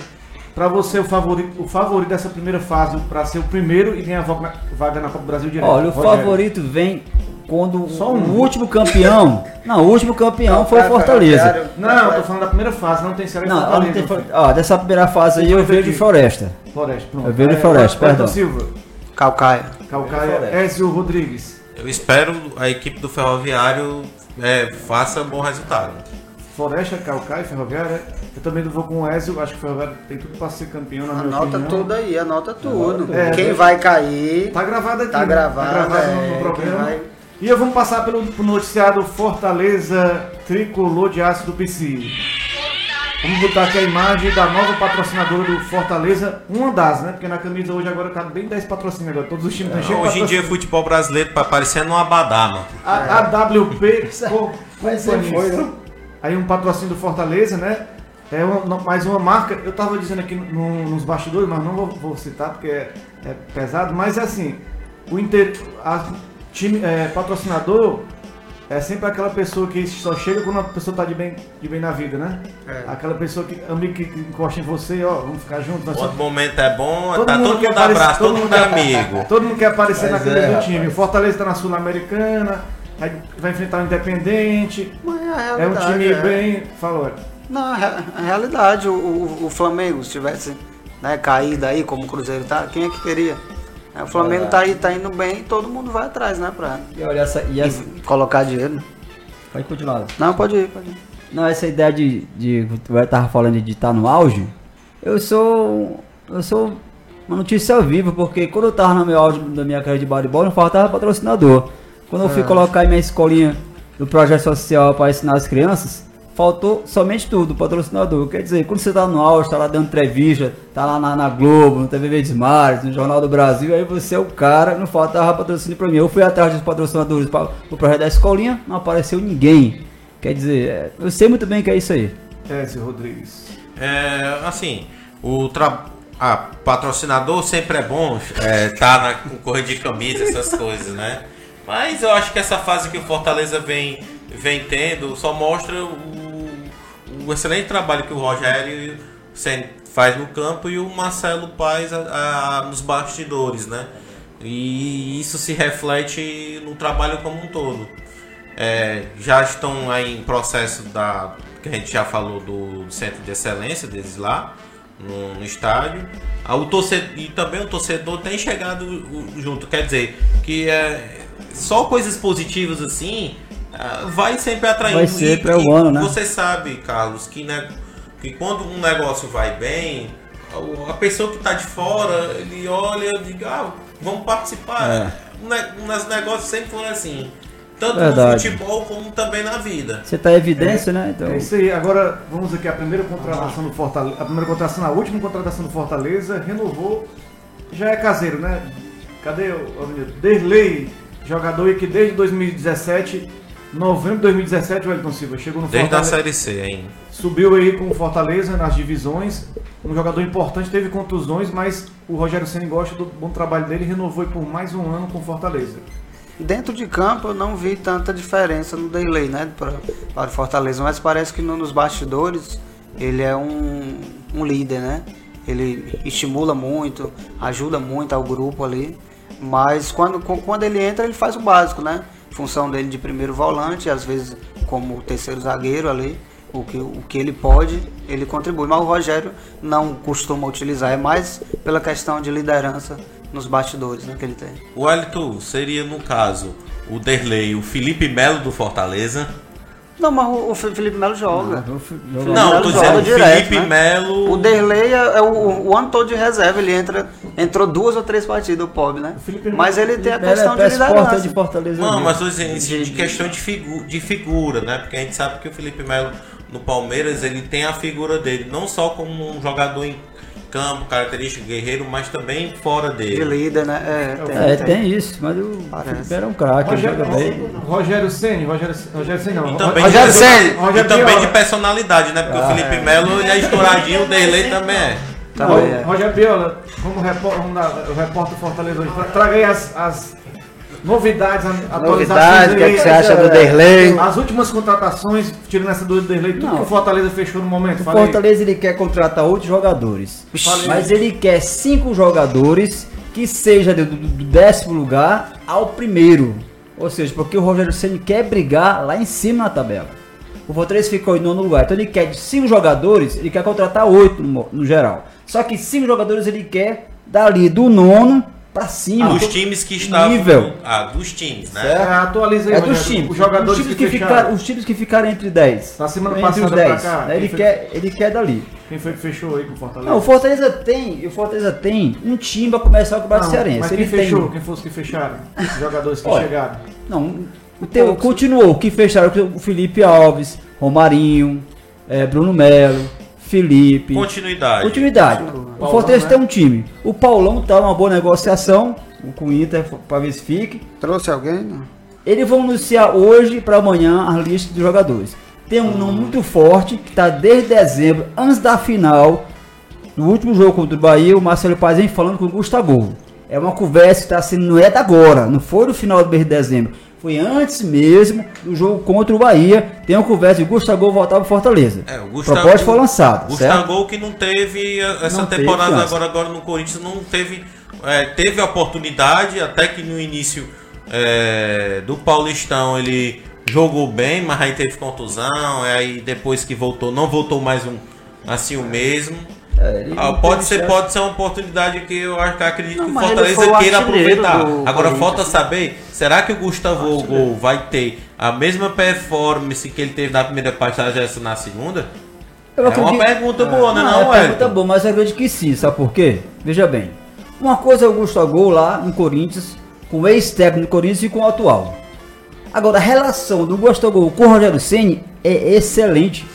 Para você, o favorito, o favorito dessa primeira fase, para ser o primeiro e ganhar a vaga na Copa do Brasil direto? Olha, o Rogério. favorito vem quando Só um. o último campeão. não, o último campeão não, foi o Fortaleza. Não, eu tô falando da primeira fase, não tem Ceará não, Fortaleza. Não tem, ó, dessa primeira fase aí eu vejo de Floresta. Floresta, pronto. Eu vejo de Floresta, é, perdão. Silva. Calcaia. Calcaia, Ézio Rodrigues. Eu espero a equipe do Ferroviário é, faça um bom resultado. Floresta, Calcaia, Ferroviária. Eu também vou com o Ezio, acho que o Ferroviário tem tudo para ser campeão na minha Anota tudo aí, anota tudo. É, Quem vai cair. Tá gravado aqui. Tá né? gravado, tá gravado é, no programa. E eu vamos passar pelo noticiado Fortaleza Tricolor de Aço do PC. Vamos botar aqui a imagem da nova patrocinadora do Fortaleza, uma das, né? Porque na camisa hoje agora cabe bem 10 patrocínios agora. Todos os times estão cheios Hoje em dia futebol brasileiro tá parecendo um abadá, mano. A, é. AWP foi, não? Aí um patrocínio do Fortaleza, né? É uma, mais uma marca, eu tava dizendo aqui no, nos bastidores, mas não vou, vou citar porque é, é, pesado, mas é assim, o inter, a, time, é, patrocinador é sempre aquela pessoa que só chega quando a pessoa tá de bem, de bem na vida, né? É. Aquela pessoa que amigo que, que encosta em você, ó, vamos ficar juntos. Outro só... momento é bom, todo tá mundo todo mundo aparecer, abraço, todo, mundo é amigo. Todo mundo quer aparecer Mas na é, do time. O Fortaleza tá na Sul-Americana, vai enfrentar o Independente. É, é, um time é. bem. Falou. Não, a realidade, o, o, o Flamengo, se tivesse né, caído aí, como o Cruzeiro tá, quem é que queria? É, o Flamengo tá, aí, tá indo bem e todo mundo vai atrás, né? Pra e olha essa, e essa... colocar dinheiro. Pode continuar. Não, pode ir, pode ir. Não, essa ideia de. de eu tava falando de estar tá no auge. Eu sou. Eu sou uma notícia ao vivo, porque quando eu tava no meu auge da minha carreira de bodyboard, não faltava patrocinador. Quando eu fui é. colocar minha escolinha do projeto social para ensinar as crianças, faltou somente tudo, patrocinador. Quer dizer, quando você tá no auge, tá lá dando entrevista, tá lá na, na Globo, no TV Verdes Mares, no Jornal do Brasil, aí você é o cara, não faltava patrocínio para mim. Eu fui atrás dos patrocinadores para o projeto da escolinha, não apareceu ninguém. Quer dizer, é, eu sei muito bem que é isso aí. Ézio Rodrigues. É, assim, o tra... ah, patrocinador sempre é bom, é, tá na correr de camisa, essas coisas, né? Mas eu acho que essa fase que o Fortaleza vem, vem tendo só mostra o, o excelente trabalho que o Rogério faz no campo e o Marcelo faz a, a, nos bastidores, né? E isso se reflete no trabalho como um todo. É, já estão aí em processo da que a gente já falou do, centro de excelência deles lá no, no estádio. Ah, o torcedor, e também o torcedor tem chegado junto, quer dizer que é, só coisas positivas assim vai sempre atraindo. Vai sempre é o ano, né? Você sabe, Carlos, que, né, que quando um negócio vai bem, a pessoa que está de fora, ele olha e diz, ah, vamos participar. É. Nos negócios sempre foram assim. Tanto Verdade. no futebol como também na vida. Você está em evidência, é, né? Então... É isso aí. Agora vamos aqui a primeira contratação do Fortaleza. A primeira contratação, a última contratação do Fortaleza renovou. Já é caseiro, né? Cadê o, o Derlei Jogador que desde 2017, novembro de 2017, o Elton Silva chegou no desde Fortaleza. Desde a Série C ainda. Subiu aí com o Fortaleza nas divisões. Um jogador importante, teve contusões, mas o Rogério Senna gosta do bom trabalho dele e renovou por mais um ano com o Fortaleza. Dentro de campo eu não vi tanta diferença no delay, né, para, para o Fortaleza, mas parece que no, nos bastidores ele é um, um líder, né? Ele estimula muito, ajuda muito ao grupo ali. Mas quando, quando ele entra, ele faz o básico, né? Função dele de primeiro volante, às vezes como terceiro zagueiro ali, o que, o que ele pode, ele contribui. Mas o Rogério não costuma utilizar, é mais pela questão de liderança nos bastidores né, que ele tem. O Elton seria, no caso, o Derlei, o Felipe Melo do Fortaleza não, mas o Felipe Melo joga. Não, não tô dizendo direto, Felipe né? Melo. O Derlei é, é o, o, ano todo de reserva, ele entra, entrou duas ou três partidas, o pobre, né? O mas ele tem a questão é de liderança. De Fortaleza não, mas tô dizendo de, de questão de, figu, de figura, né? Porque a gente sabe que o Felipe Melo no Palmeiras ele tem a figura dele, não só como um jogador campo, característica guerreiro, mas também fora dele. De líder, né? É, tem, é, tem. tem isso, mas o Felipe era um craque, joga bem. Rogério Senni, Rogério, Rogério Senni não. E também, Rogério Senni. E também de personalidade, né? Porque ah, o Felipe é. Melo ele é estouradinho, o Derlei também é. É. Rogério Biola, como repórter, o repórter Fortaleza hoje, traga aí as, as novidades, atualizações. o que, é que você acha do Derlei? As últimas contratações, tirando essa do Derlei, tudo Não. que o Fortaleza fechou no momento. O Fortaleza ele quer contratar oito jogadores. Falei. Mas ele quer cinco jogadores que seja do, do, do, décimo lugar ao primeiro. Ou seja, porque o Rogério Senna quer brigar lá em cima na tabela. O Fortaleza ficou em nono lugar. Então ele quer de cinco jogadores, ele quer contratar oito no, no geral. Só que cinco jogadores ele quer dali do nono pra cima. Dos times que estavam. Nível. Ah, dos times, né? É, atualiza aí, é dos times. Os jogadores os times que, que ficaram, Os times que ficaram entre 10. Na semana entre passada 10. Cá, né? ele, foi... quer, ele quer dali. Quem foi que fechou aí com o Fortaleza? Não, o Fortaleza tem, o Fortaleza tem um time pra começar com o Campeonato Cearense. Mas quem ele fechou? Tem... Quem fosse que fecharam? Os jogadores que Olha, chegaram? Não, o teu, continuou. Que fecharam o Felipe Alves, Romarinho, é, Bruno Melo. Felipe. Continuidade. Continuidade. o Fortaleza né? tem um time. O Paulão tá numa boa negociação com o Inter para ver se fique. Trouxe alguém? Não. Eles vão anunciar hoje para amanhã a lista de jogadores. Tem um nome muito forte que está desde dezembro, antes da final. No último jogo contra o Bahia, o Marcelo Paz vem falando com o Gustavo. É uma conversa que está sendo, não é da agora, não foi no final do mês de dezembro. Foi antes mesmo do jogo contra o Bahia. Tem uma conversa de Gustavo voltar para Fortaleza. É, o Gustavo, Proposta foi lançado. Gustavo que não teve essa não temporada teve agora, agora no Corinthians, não teve é, teve a oportunidade, até que no início é, do Paulistão ele jogou bem, mas aí teve contusão, aí depois que voltou, não voltou mais um assim o mesmo. É, ah, pode ser, pode ser uma oportunidade que eu acho que acredito não, que o Fortaleza queira aproveitar. Agora falta saber, será que o Gustavo Gol vai ter a mesma performance que ele teve na primeira passagem na segunda? Eu é uma pergunta boa, né, não, não, é? Pergunta boa, mas eu acredito que sim, sabe por quê? Veja bem, uma coisa é o Gustavo lá em Corinthians, com o ex-técnico do Corinthians e com o atual. Agora, a relação do Gustavo com o Rogério Senni é excelente.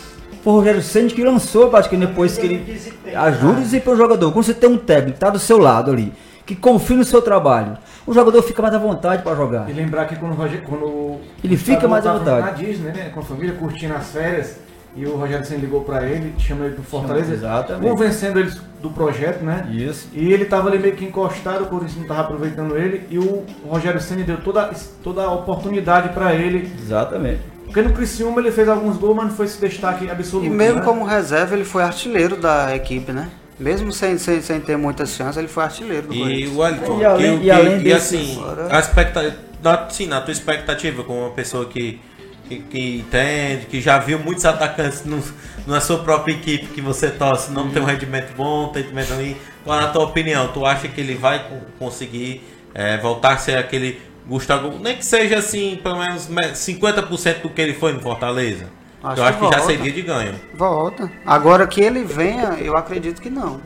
O Rogério Senni que lançou, acho que depois que ele ajuda e para o jogador. Quando você tem um técnico que está do seu lado ali, que confia no seu trabalho, o jogador fica mais à vontade para jogar. E lembrar que quando, o Rogério, quando ele fica mais à vontade. Na Disney, né, com a família curtindo as férias, e o Rogério Senna ligou para ele, chamou ele pro Fortaleza, Exatamente. convencendo eles do projeto, né? Isso. E ele tava ali meio que encostado, o Corinthians não tava aproveitando ele, e o Rogério Senna deu toda, toda a oportunidade para ele. Exatamente. Porque no Criciúma ele fez alguns gols, mas não foi esse destaque absoluto. E mesmo né? como reserva, ele foi artilheiro da equipe, né? Mesmo sem, sem, sem ter muitas chances, ele foi artilheiro do E o Wellington, e, além, que, e, além que, e assim, a expectativa, na, sim, na tua expectativa, como uma pessoa que que, que, entende, que já viu muitos atacantes no, na sua própria equipe que você torce, não tem um rendimento bom, tem rendimento ali. Qual a tua opinião? Tu acha que ele vai conseguir é, voltar a ser aquele Gustavo, nem que seja assim, pelo menos 50% do que ele foi no Fortaleza? Acho eu acho que, que já seria de ganho. Volta. Agora que ele venha, eu acredito que não.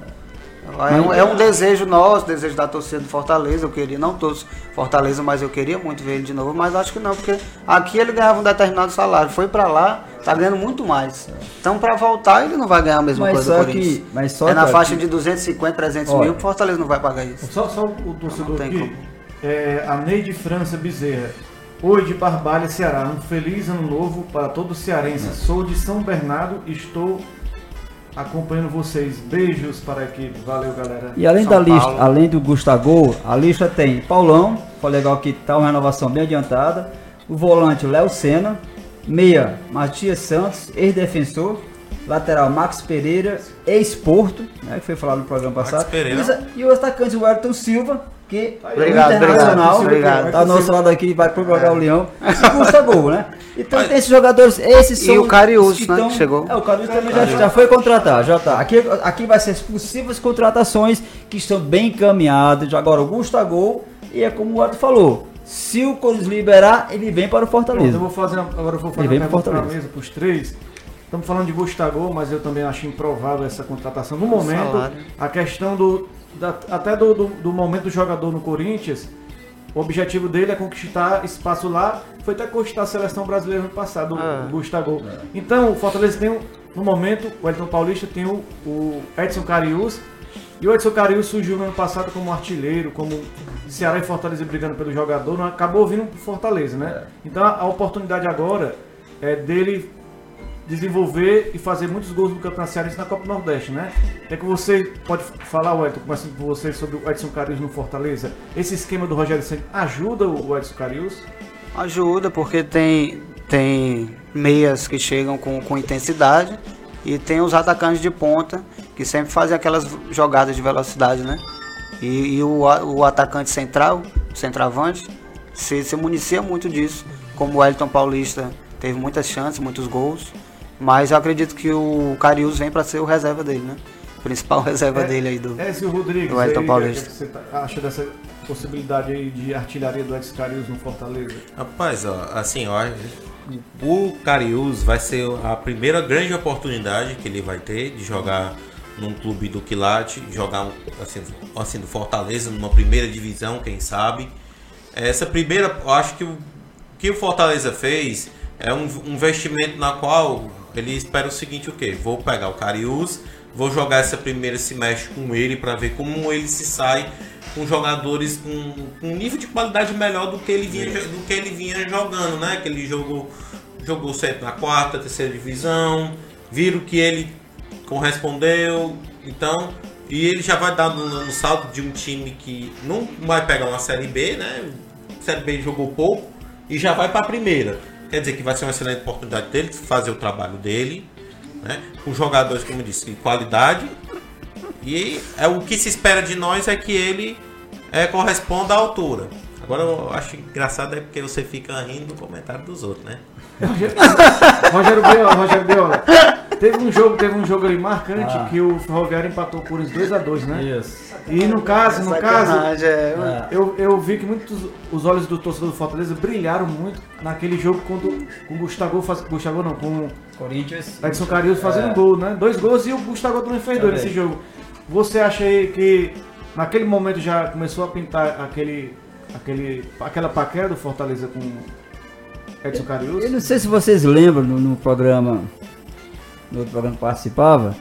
É um, é um, desejo nosso, desejo da torcida do Fortaleza. Eu queria, não todos Fortaleza, mas eu queria muito ver ele de novo. Mas acho que não, porque aqui ele ganhava um determinado salário. Foi para lá, tá ganhando muito mais. Então, para voltar, ele não vai ganhar a mesma mas coisa do Que, mas só é na faixa aqui... de 250, 300 Olha, mil, o Fortaleza não vai pagar isso. Só, só o torcedor aqui. É, a Neide França Bezerra. Oi de Barbalha, Ceará. Um feliz ano novo para todo cearense. Sou de São Bernardo e estou acompanhando vocês. Beijos para a equipe. Valeu, galera. E além São da lista, Paulo. além do Gustavo, a lista tem Paulão, foi legal que tá uma renovação bem adiantada. O volante Léo Senna, meia Matias Santos, ex-defensor, lateral Max Pereira, ex-Porto, né, que foi falado no programa passado. E o atacante Wellington Silva, que obrigado, internacional, obrigado, tá ao nosso lado aqui, vai pro é. o Leão, e custa gol, né? Então tem esses jogadores, esses são... E o Carius, né, tão, chegou. É, o Carius também já, já foi contratado, já tá. Aqui, aqui vai ser as possíveis contratações que estão bem encaminhadas, agora o Gustavo, e é como o Arthur falou, se o Corinthians liberar, ele vem para o Fortaleza. Pronto, eu vou fazer, agora eu vou fazer ele uma pergunta mesa para os três. Estamos falando de Gustavo, mas eu também acho improvável essa contratação. No momento, a questão do, da, até do, do, do, momento do jogador no Corinthians, o objetivo dele é conquistar espaço lá. Foi até conquistar a seleção brasileira no passado, ah. o Gustavo. Então, o Fortaleza tem um, no momento, o Elton Paulista tem o, o Edson Carius. E o Edson Carius surgiu no ano passado como artilheiro, como Ceará e Fortaleza brigando pelo jogador, não acabou vindo pro Fortaleza, né? É. Então a oportunidade agora é dele desenvolver e fazer muitos gols no Campeonato Cearense na Copa Nordeste, né? É que você pode falar, Wellington, começando por você, sobre o Edson Carius no Fortaleza. Esse esquema do Rogério Senna ajuda o Edson Carius? Ajuda, porque tem, tem meias que chegam com, com intensidade e tem os atacantes de ponta que sempre fazem aquelas jogadas de velocidade, né? E, e o, o atacante central, centroavante, se, se municia muito disso, como o Elton Paulista teve muitas chances, muitos gols. Mas eu acredito que o Carius vem para ser o reserva dele, né? O principal reserva é, dele aí do, é, o Rodrigues, do Elton Paulista. Você tá, acha dessa possibilidade aí de artilharia do Edson Carius no Fortaleza? Rapaz, ó, assim, ó, o Carius vai ser a primeira grande oportunidade que ele vai ter de jogar num clube do Quilate, jogar assim, assim do Fortaleza numa primeira divisão, quem sabe. Essa primeira, eu acho que o que o Fortaleza fez é um, um investimento na qual ele espera o seguinte, o quê? Vou pegar o Carius, vou jogar essa primeira semestre com ele para ver como ele se sai com jogadores com, com um nível de qualidade melhor do que ele vinha, do que ele vinha jogando, né? Que ele jogou jogou sempre na quarta, terceira divisão, viram que ele correspondeu, então e ele já vai dar no, no salto de um time que não vai pegar uma série B, né? Série B jogou pouco e já vai para a primeira. Quer dizer que vai ser uma excelente oportunidade dele fazer o trabalho dele, né? Com jogadores, como eu disse, de qualidade. E é o que se espera de nós é que ele é, corresponda à altura. Agora eu acho engraçado é porque você fica rindo do comentário dos outros, né? Rogério Biola, Rogério Biola. Teve um jogo, teve um jogo ali marcante ah. que o Ferroviário empatou por uns 2x2, né? Isso. E no caso, no caso, é, eu, eu vi que muitos os olhos do torcedor do Fortaleza brilharam muito naquele jogo quando com o Gustavo faz, Gustavo não, com Corinthians, Edson Carilho fazendo é. gol, né? Dois gols e o Gustavo também fez dois nesse jogo. Você acha aí que naquele momento já começou a pintar aquele aquele aquela paquera do Fortaleza com Edson Carius? Eu não sei se vocês lembram no, no programa no outro programa que participava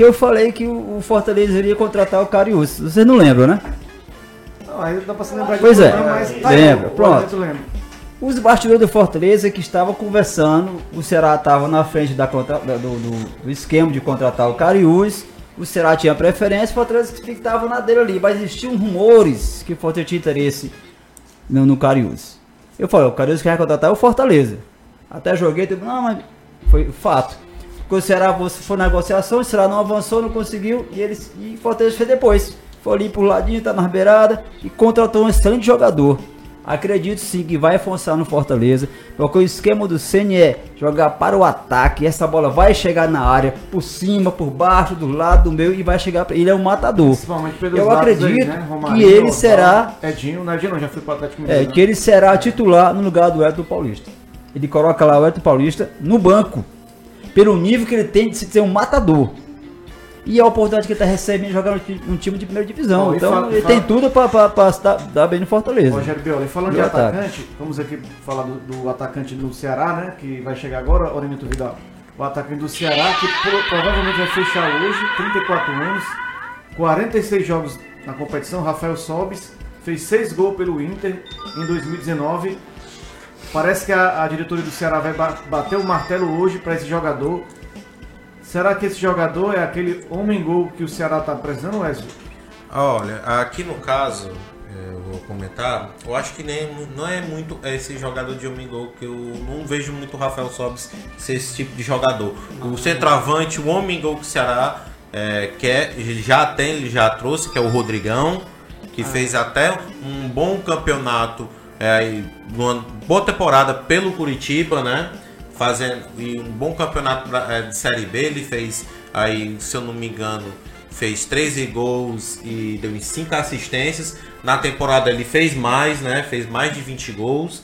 que eu falei que o Fortaleza iria contratar o Carius. Vocês não lembram, né? Não, aí dá pra se lembrar Pois é, mas... lembra, pronto. Os bastidores do Fortaleza que estavam conversando, o Ceará estava na frente da contra, do, do, do, esquema de contratar o Carius, o Ceará tinha preferência, o Fortaleza estava na dele ali, mas existiam rumores que o Fortaleza tinha interesse no, no Carius. Eu falei, o Carius quer contratar o Fortaleza. Até joguei, tipo, não, mas foi fato. Porque o Ceará foi negociação, o Ceará não avançou, não conseguiu, e eles e Fortaleza fez depois. Foi ali pro ladinho, tá nas beiradas e contratou um excelente jogador. Acredito sim que vai avançar no Fortaleza, porque o esquema do Ceni é jogar para o ataque, essa bola vai chegar na área, por cima, por baixo, do lado, do meio e vai chegar. Ele é um matador. Eu acredito aí, né? que ele será. Edinho, não, Edinho já foi para o Atlético Mineiro. É, né? que ele será titular no lugar do Edson Paulista. Ele coloca lá o Edson Paulista no banco pelo nível que ele tem de ser um matador. E a oportunidade que ele está recebendo jogar um time de primeira divisão. Bom, então fala, ele fala... tem tudo para dar, dar bem no Fortaleza. Rogério Biola, e falando de ataque. atacante, vamos aqui falar do, do, atacante do Ceará, né? Que vai chegar agora, Orenito Vidal. O atacante do Ceará, que pro, provavelmente vai fechar hoje, 34 anos, 46 jogos na competição. Rafael Sobis fez 6 gols pelo Inter em 2019 Parece que a, a diretoria do Ceará vai bater o martelo hoje para esse jogador. Será que esse jogador é aquele homem gol que o Ceará está precisando, Wesley? Olha, aqui no caso, é, eu vou comentar, eu acho que nem, não é muito esse jogador de homem gol, que eu não vejo muito o Rafael Sobis ser esse tipo de jogador. O centroavante, o homem gol que o Ceará é, quer, já tem, ele já trouxe, que é o Rodrigão, que ah. fez até um bom campeonato é, uma boa temporada pelo Curitiba, né? Fazendo um bom campeonato é, de Série B. Ele fez aí, se eu não me engano, fez 13 gols e deu 5 assistências. Na temporada ele fez mais, né? Fez mais de 20 gols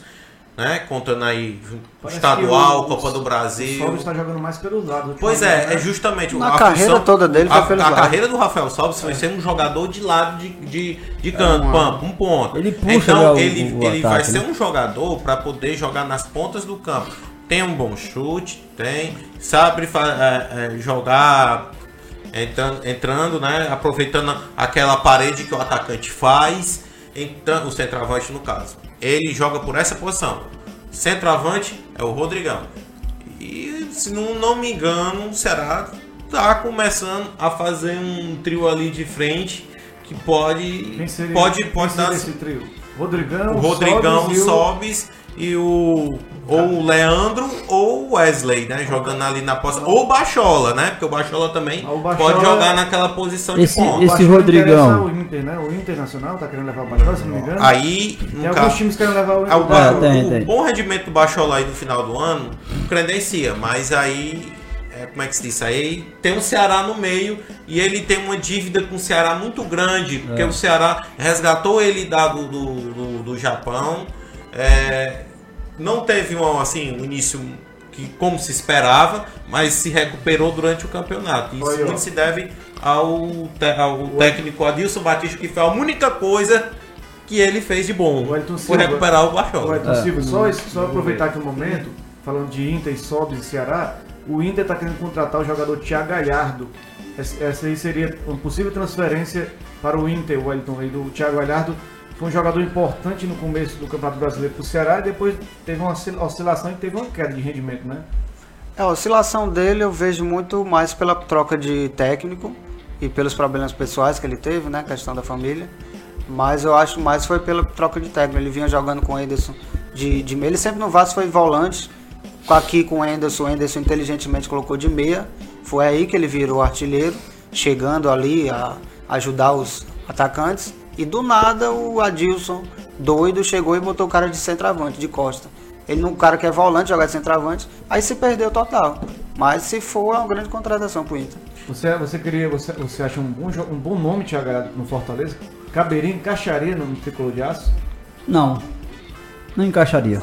né? Contando aí Parece estadual, o, Copa do Brasil. O Sobis está jogando mais pelos lados. Pois é, é justamente Na a carreira função, toda dele foi a, pelos a lados. carreira do Rafael Sobis foi é. ser um jogador de lado de, de, de canto, é uma... um ponto. Ele puxa então o, ele, o ele ataque, vai né? ser um jogador para poder jogar nas pontas do campo. tem um bom chute, tem, sabe é, é, jogar entrando, entrando, né? Aproveitando aquela parede que o atacante faz, entrando, o centroavante no caso. Ele joga por essa posição. Centroavante é o Rodrigão. E se não, não me engano, será tá começando a fazer um trio ali de frente que pode seria, pode pode dar esse trio. Rodrigão, o Rodrigão Sobes e o ou o Leandro ou o Wesley, né? Jogando ali na posse. Ou o Bachola, né? Porque o Bachola também o Bachola pode jogar é... naquela posição esse, de ponta. Esse Rodrigão. O Inter, né? O Internacional tá querendo levar o Bachola, se não me engano. Aí, tem alguns times querem levar o, o, é, o, tem, tem. o bom rendimento do Bachola aí no final do ano credencia, mas aí é, como é que se diz? Aí tem o Ceará no meio e ele tem uma dívida com o Ceará muito grande, porque é. o Ceará resgatou ele da, do, do, do Japão. É, não teve um, assim, um início que, como se esperava, mas se recuperou durante o campeonato. Isso Oi, muito se deve ao, ao técnico Adilson Batista, que foi a única coisa que ele fez de bom. Foi recuperar o Baixão. É. Silva, só, só aproveitar aqui um momento, falando de Inter e Sobs e Ceará, o Inter está querendo contratar o jogador Thiago Galhardo. Essa aí seria uma possível transferência para o Inter, o Wellington, aí do Thiago Galhardo foi um jogador importante no começo do Campeonato Brasileiro para o Ceará e depois teve uma oscilação e teve uma queda de rendimento, né? É, a oscilação dele eu vejo muito mais pela troca de técnico e pelos problemas pessoais que ele teve, né? Questão da família. Mas eu acho mais foi pela troca de técnico. Ele vinha jogando com o Enderson de, de meia. Ele sempre no Vasco foi volante. Aqui com o Enderson, o Enderson inteligentemente colocou de meia. Foi aí que ele virou artilheiro, chegando ali a ajudar os atacantes. E do nada o Adilson, doido, chegou e botou o cara de centroavante, de costa. Ele não, o cara que é volante, jogar de centroavante, aí se perdeu total. Mas se for, é uma grande contratação pro Inter. Você, você queria, você, você acha um bom, um bom nome, Thiago, no Fortaleza? Caberia, encaixaria no tricolor de aço? Não. Não encaixaria.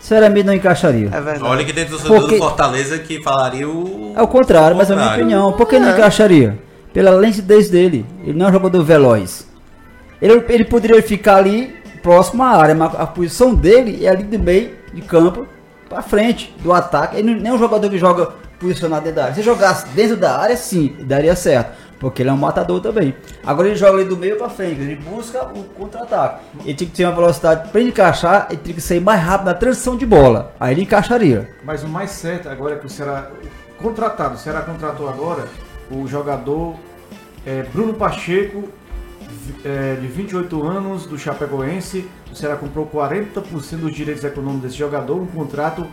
Sinceramente não encaixaria. É verdade. Olha que dentro do Porque... do Fortaleza que falaria o. É o contrário, mas é a minha opinião. Por que não é. encaixaria? Pela lentidez dele. Ele não é um jogador veloz. Ele, ele poderia ficar ali próximo à área, mas a posição dele é ali do meio de campo para frente do ataque. Ele não é um jogador que joga posicionado dentro da área. Se jogasse dentro da área, sim, daria certo. Porque ele é um matador também. Agora ele joga ali do meio para frente, ele busca o contra-ataque. Ele tinha que ter uma velocidade para encaixar, ele tinha que sair mais rápido na transição de bola. Aí ele encaixaria. Mas o mais certo agora é que o Ceará contratado, o Ceará contratou agora o jogador é, Bruno Pacheco, é, de 28 anos, do Chapecoense. O Ceará comprou 40% dos direitos econômicos desse jogador, um contrato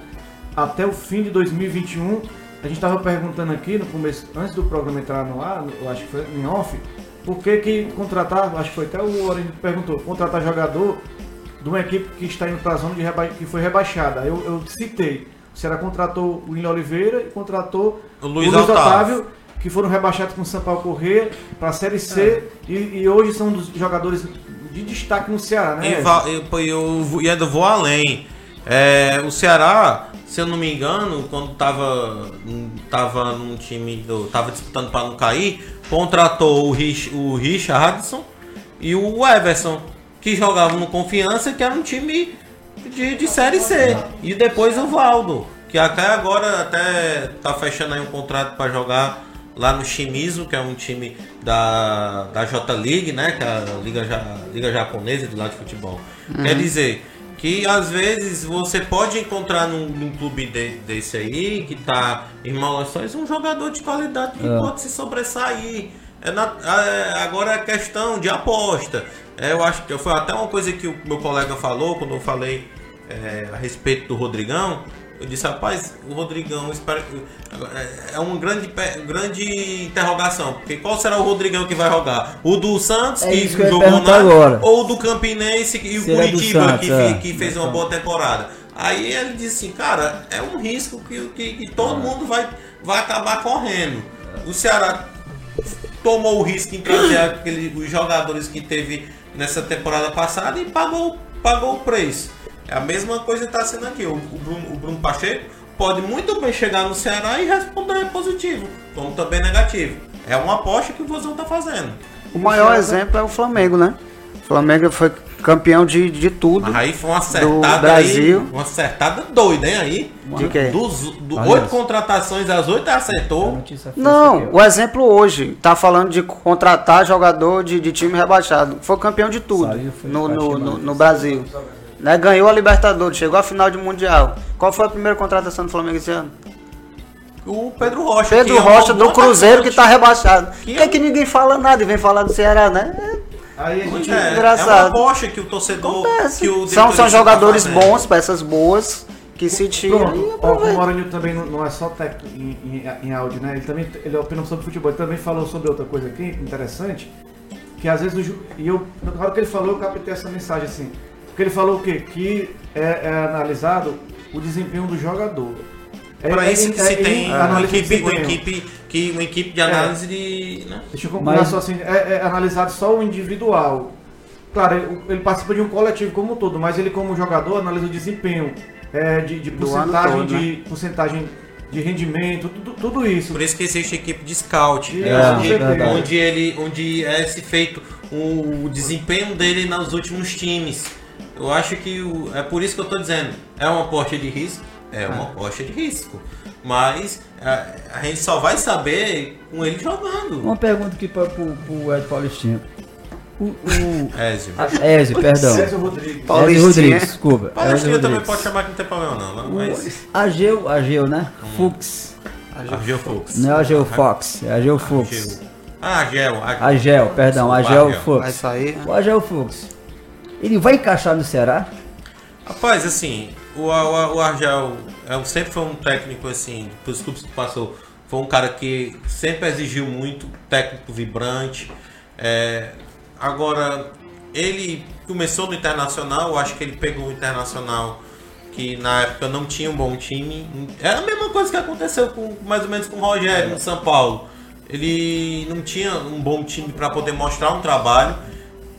até o fim de 2021. A gente estava perguntando aqui no começo, antes do programa entrar no ar, eu acho que foi em off, por que, que contratar, acho que foi até o Orlando que perguntou, contratar jogador de uma equipe que está indo para a zona de reba que foi rebaixada. Eu, eu citei. O Ceará contratou o William Oliveira e contratou o Luiz, o Luiz Otávio. Otávio que foram rebaixados com o São Paulo Corrêa para a Série C é. e, e, hoje são dos jogadores de destaque no Ceará, né? E, eu, ainda vou além. É, o Ceará, se eu não me engano, quando estava tava num time, do, tava disputando para não cair, contratou o, Rich, o Richardson e o Everson, que jogavam no Confiança, que era um time de, de Série C. E depois o Valdo, que até agora até tá fechando aí um contrato para jogar lá no Shimizu, que é um time da, da J League, né? Que é a liga, liga japonesa de lá de futebol. Uhum. Quer dizer que às vezes você pode encontrar num, num clube de, desse aí, que tá em Malassóis, um jogador de qualidade que é. pode se sobressair. É na, é, agora é questão de aposta. É, eu acho que foi até uma coisa que o meu colega falou quando eu falei a respeito do Rodrigão. Eu disse, rapaz, o Rodrigão espera, é, é uma grande, grande interrogação. Porque qual será o Rodrigão que vai jogar? O do Santos, é que, que jogou na. Agora. Ou o do Campinense e o Curitiba, Santos, que, é. que, fez uma boa temporada. Aí ele disse assim, cara, é um risco que, que, que todo é. mundo vai, vai acabar correndo. O Ceará tomou o risco em trazer aquele, os jogadores que teve nessa temporada passada e pagou, pagou o preço. É a mesma coisa que está sendo aqui. O, o, Bruno, o Bruno Pacheco pode muito bem chegar no Ceará e responder positivo, como também negativo. É uma aposta que o Vozão está fazendo. O maior exemplo é o Flamengo, né? O Flamengo foi campeão de, de tudo. Mas aí foi uma acertada do Brasil. Aí, uma acertada doida, hein? Aí. De quê? Dos do, oito contratações, as oito acertou. Não, o exemplo hoje, tá falando de contratar jogador de, de time rebaixado. Foi campeão de tudo no, no, no, no Brasil. Né? Ganhou a Libertadores, chegou à final de Mundial. Qual foi a primeira contratação do Flamengo esse ano? O Pedro Rocha. Pedro é Rocha do Cruzeiro que tá rebaixado. Que Por que, é... que ninguém fala nada e vem falar do Ceará, né? Aí a gente é, engraçado. É uma bocha que o torcedor. Que o são são jogadores tá bons, peças boas que se tiram. O Mourinho também não, não, é só técnico em, em, em, áudio, né? Ele também ele opina sobre futebol. Ele também falou sobre outra coisa aqui interessante, que às vezes o e eu na hora que ele falou eu captei essa mensagem assim, porque ele falou o quê? Que é, é analisado o desempenho do jogador. É, para isso que é, se tem uma equipe, uma equipe, que, uma equipe de análise de. Né? Deixa eu concluir só assim, é, é, analisado só o individual. Claro, ele, ele, participa de um coletivo como um todo, mas ele como jogador analisa o desempenho é, de, de porcentagem, todo, né? de, porcentagem de rendimento, tudo, tudo, isso. Por isso que existe equipe de scout, né? onde, onde, ele, onde é se feito o, o desempenho dele nos últimos times. Eu acho que o, é por isso que eu estou dizendo, é uma aposta de risco, é uma aposta de risco. Mas a, a, gente só vai saber com ele jogando. Uma pergunta aqui para o Ed Paulistinho. O, o... Ézio. Ah, Ézio, perdão. Ézio Rodrigues. Ézio Rodrigues, desculpa. Paulistinho também pode chamar que não tem problema não. Mas... Ageu, Ageu, né? Hum. Fux. Ageu Fux. Não é Ageu Fox, é Ageu Fux. Ah, Agel. Agel, perdão, Agel Fux. Vai sair. O Agel Fux. Ele vai encaixar no Ceará? Rapaz, assim, o, o, o Argel é, sempre foi um técnico, assim, dos clubes que passou, foi um cara que sempre exigiu muito, técnico vibrante. É, agora, ele começou no Internacional, acho que ele pegou o Internacional que na época não tinha um bom time. É a mesma coisa que aconteceu com mais ou menos com o Rogério no São Paulo. Ele não tinha um bom time para poder mostrar um trabalho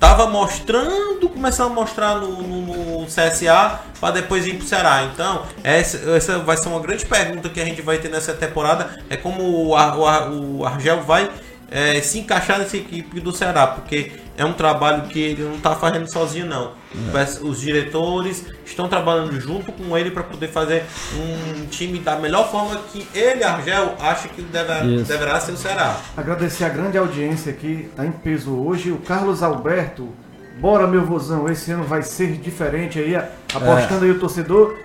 tava mostrando, começando a mostrar no, no, no CSA para depois ir pro Ceará. Então, essa, essa vai ser uma grande pergunta que a gente vai ter nessa temporada. É como o, o, o Argel vai é, se encaixar nessa equipe do Ceará, porque é um trabalho que ele não está fazendo sozinho, não. É. Os diretores estão trabalhando junto com ele para poder fazer um time da melhor forma que ele, Argel, acha que deve, deverá ser o Ceará. Agradecer a grande audiência aqui, está em peso hoje. O Carlos Alberto, bora meu vozão, esse ano vai ser diferente aí, apostando é. aí o torcedor.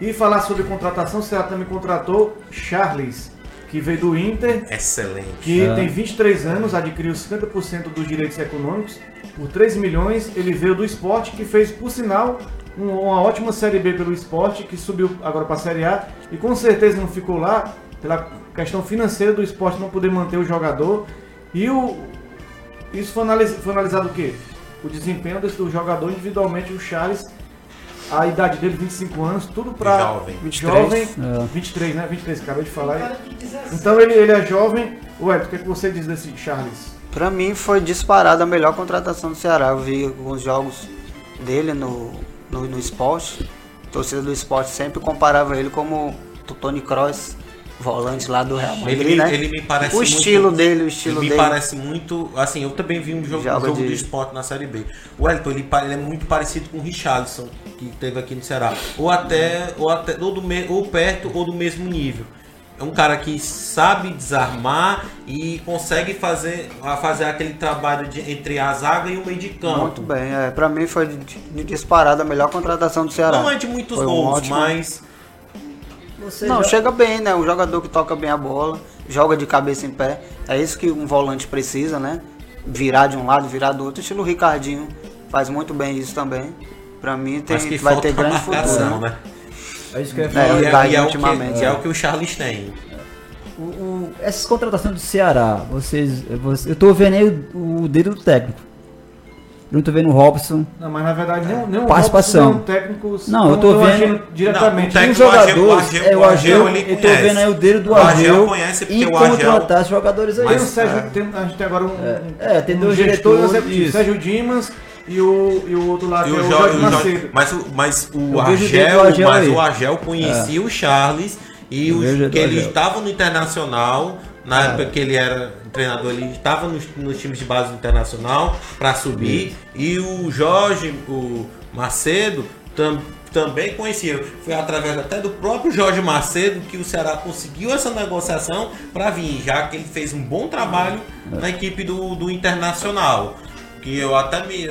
E falar sobre contratação, o Ceará também contratou Charles que veio do Inter. Excelente. Que é. tem 23 anos, adquiriu 50% dos direitos econômicos por 3 milhões. Ele veio do esporte, que fez, por sinal, uma ótima Série B pelo esporte, que subiu agora para a Série A. E com certeza não ficou lá pela questão financeira do esporte não poder manter o jogador. E o, isso foi, foi analisado o quê? O desempenho do jogador individualmente, o Charles a idade dele, 25 anos, tudo pra. Jovem. 23. Jovem, é. 23, né? 23, acabei de falar. Então ele, ele é jovem. Ué, o que, é que você diz desse Charles? Pra mim foi disparada a melhor contratação do Ceará. Eu vi alguns jogos dele no, no, no esporte. A torcida do esporte sempre comparava ele como o Tony Kroos volante lá do Real Madrid, ele, né? Ele me parece o muito, estilo dele, o estilo ele dele. me parece muito, assim, eu também vi um jogo, um jogo de... do esporte na Série B. O Elton, ele, ele, é muito parecido com o Richardson, que teve aqui no Ceará. Ou até, ou até ou, do ou perto ou do mesmo nível. É um cara que sabe desarmar e consegue fazer, fazer aquele trabalho de, entre a zaga e o meio de campo. Muito bem, é, pra mim foi disparada a melhor contratação do Ceará. Não é de muitos foi gols, um ótimo... mas você não, já... chega bem, né? Um jogador que toca bem a bola, joga de cabeça em pé. É isso que um volante precisa, né? Virar de um lado, virar do outro. Estilo Ricardinho faz muito bem isso também. Pra mim tem, vai ter grande futuro. Né? né? É isso que eu ia falar. É, é, é, é, o que, é o que o Charles tem. O, o, essas contratações do Ceará, vocês, vocês, eu tô vendo aí o, o dedo do técnico não tô vendo o Robson. Não, mas na verdade nem, nem participação. Robson, técnico. Não, eu tô vendo diretamente. Não, um jogador, é o Ageu, eu tô vendo aí o dele do Ageu e contratar os jogadores aí. Tem o Sérgio, é. tem, a gente tem agora um, é, é tem dois diretores, Sérgio Dimas e o, e o outro lá, que é o Jorge Macedo. Mas, mas o Argel, mas o Argel conhecia o Charles e os, que ele estava no Internacional Na é. época que ele era treinador, ele estava nos, nos times de base internacional para subir. E o Jorge, o Macedo, tam, também conhecia. Foi através até do próprio Jorge Macedo que o Ceará conseguiu essa negociação para vir, já que ele fez um bom trabalho na equipe do, do Internacional. Que eu até me.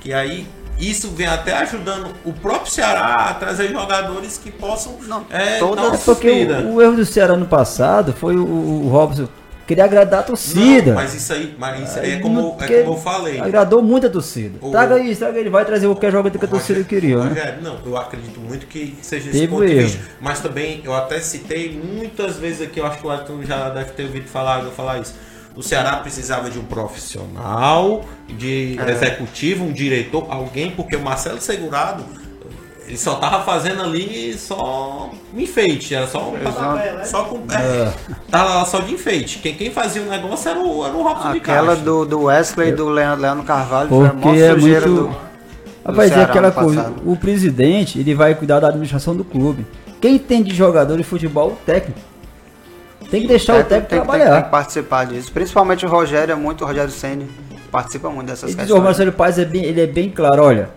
Que aí isso vem até ajudando o próprio Ceará a trazer jogadores que possam não, é, toda, dar é porque o, o, erro do Ceará no passado foi o, o Robson queria agradar a torcida. Não, mas isso aí, mas isso aí é, como, é como eu falei. Agradou muito a torcida. O, traga isso, traga ele, vai trazer qualquer jogador que a torcida queria. Né? Rogério, né? Não, eu acredito muito que seja esse ponto de vista. Mas também, eu até citei muitas vezes aqui, eu acho que o Arthur já deve ter ouvido falar, eu falar isso. O Ceará precisava de um profissional, de é. executivo, um diretor, alguém, porque o Marcelo Segurado ele só tava fazendo ali só um enfeite, era só um né? só com é, é. tava lá só de enfeite. Quem, quem fazia o negócio era o, era o Robson Aquela do, do Wesley e do Leandro Carvalho Porque foi a é muito... do, Rapaz, é aquela coisa, o presidente, ele vai cuidar da administração do clube. Quem tem de jogador de futebol, o técnico. Tem que deixar o técnico, o técnico tem, trabalhar. Tem, tem, que participar disso. Principalmente o Rogério, é muito, o Rogério Senni participa muito dessas ele questões. O Marcelo Paz é bem, ele é bem claro, olha,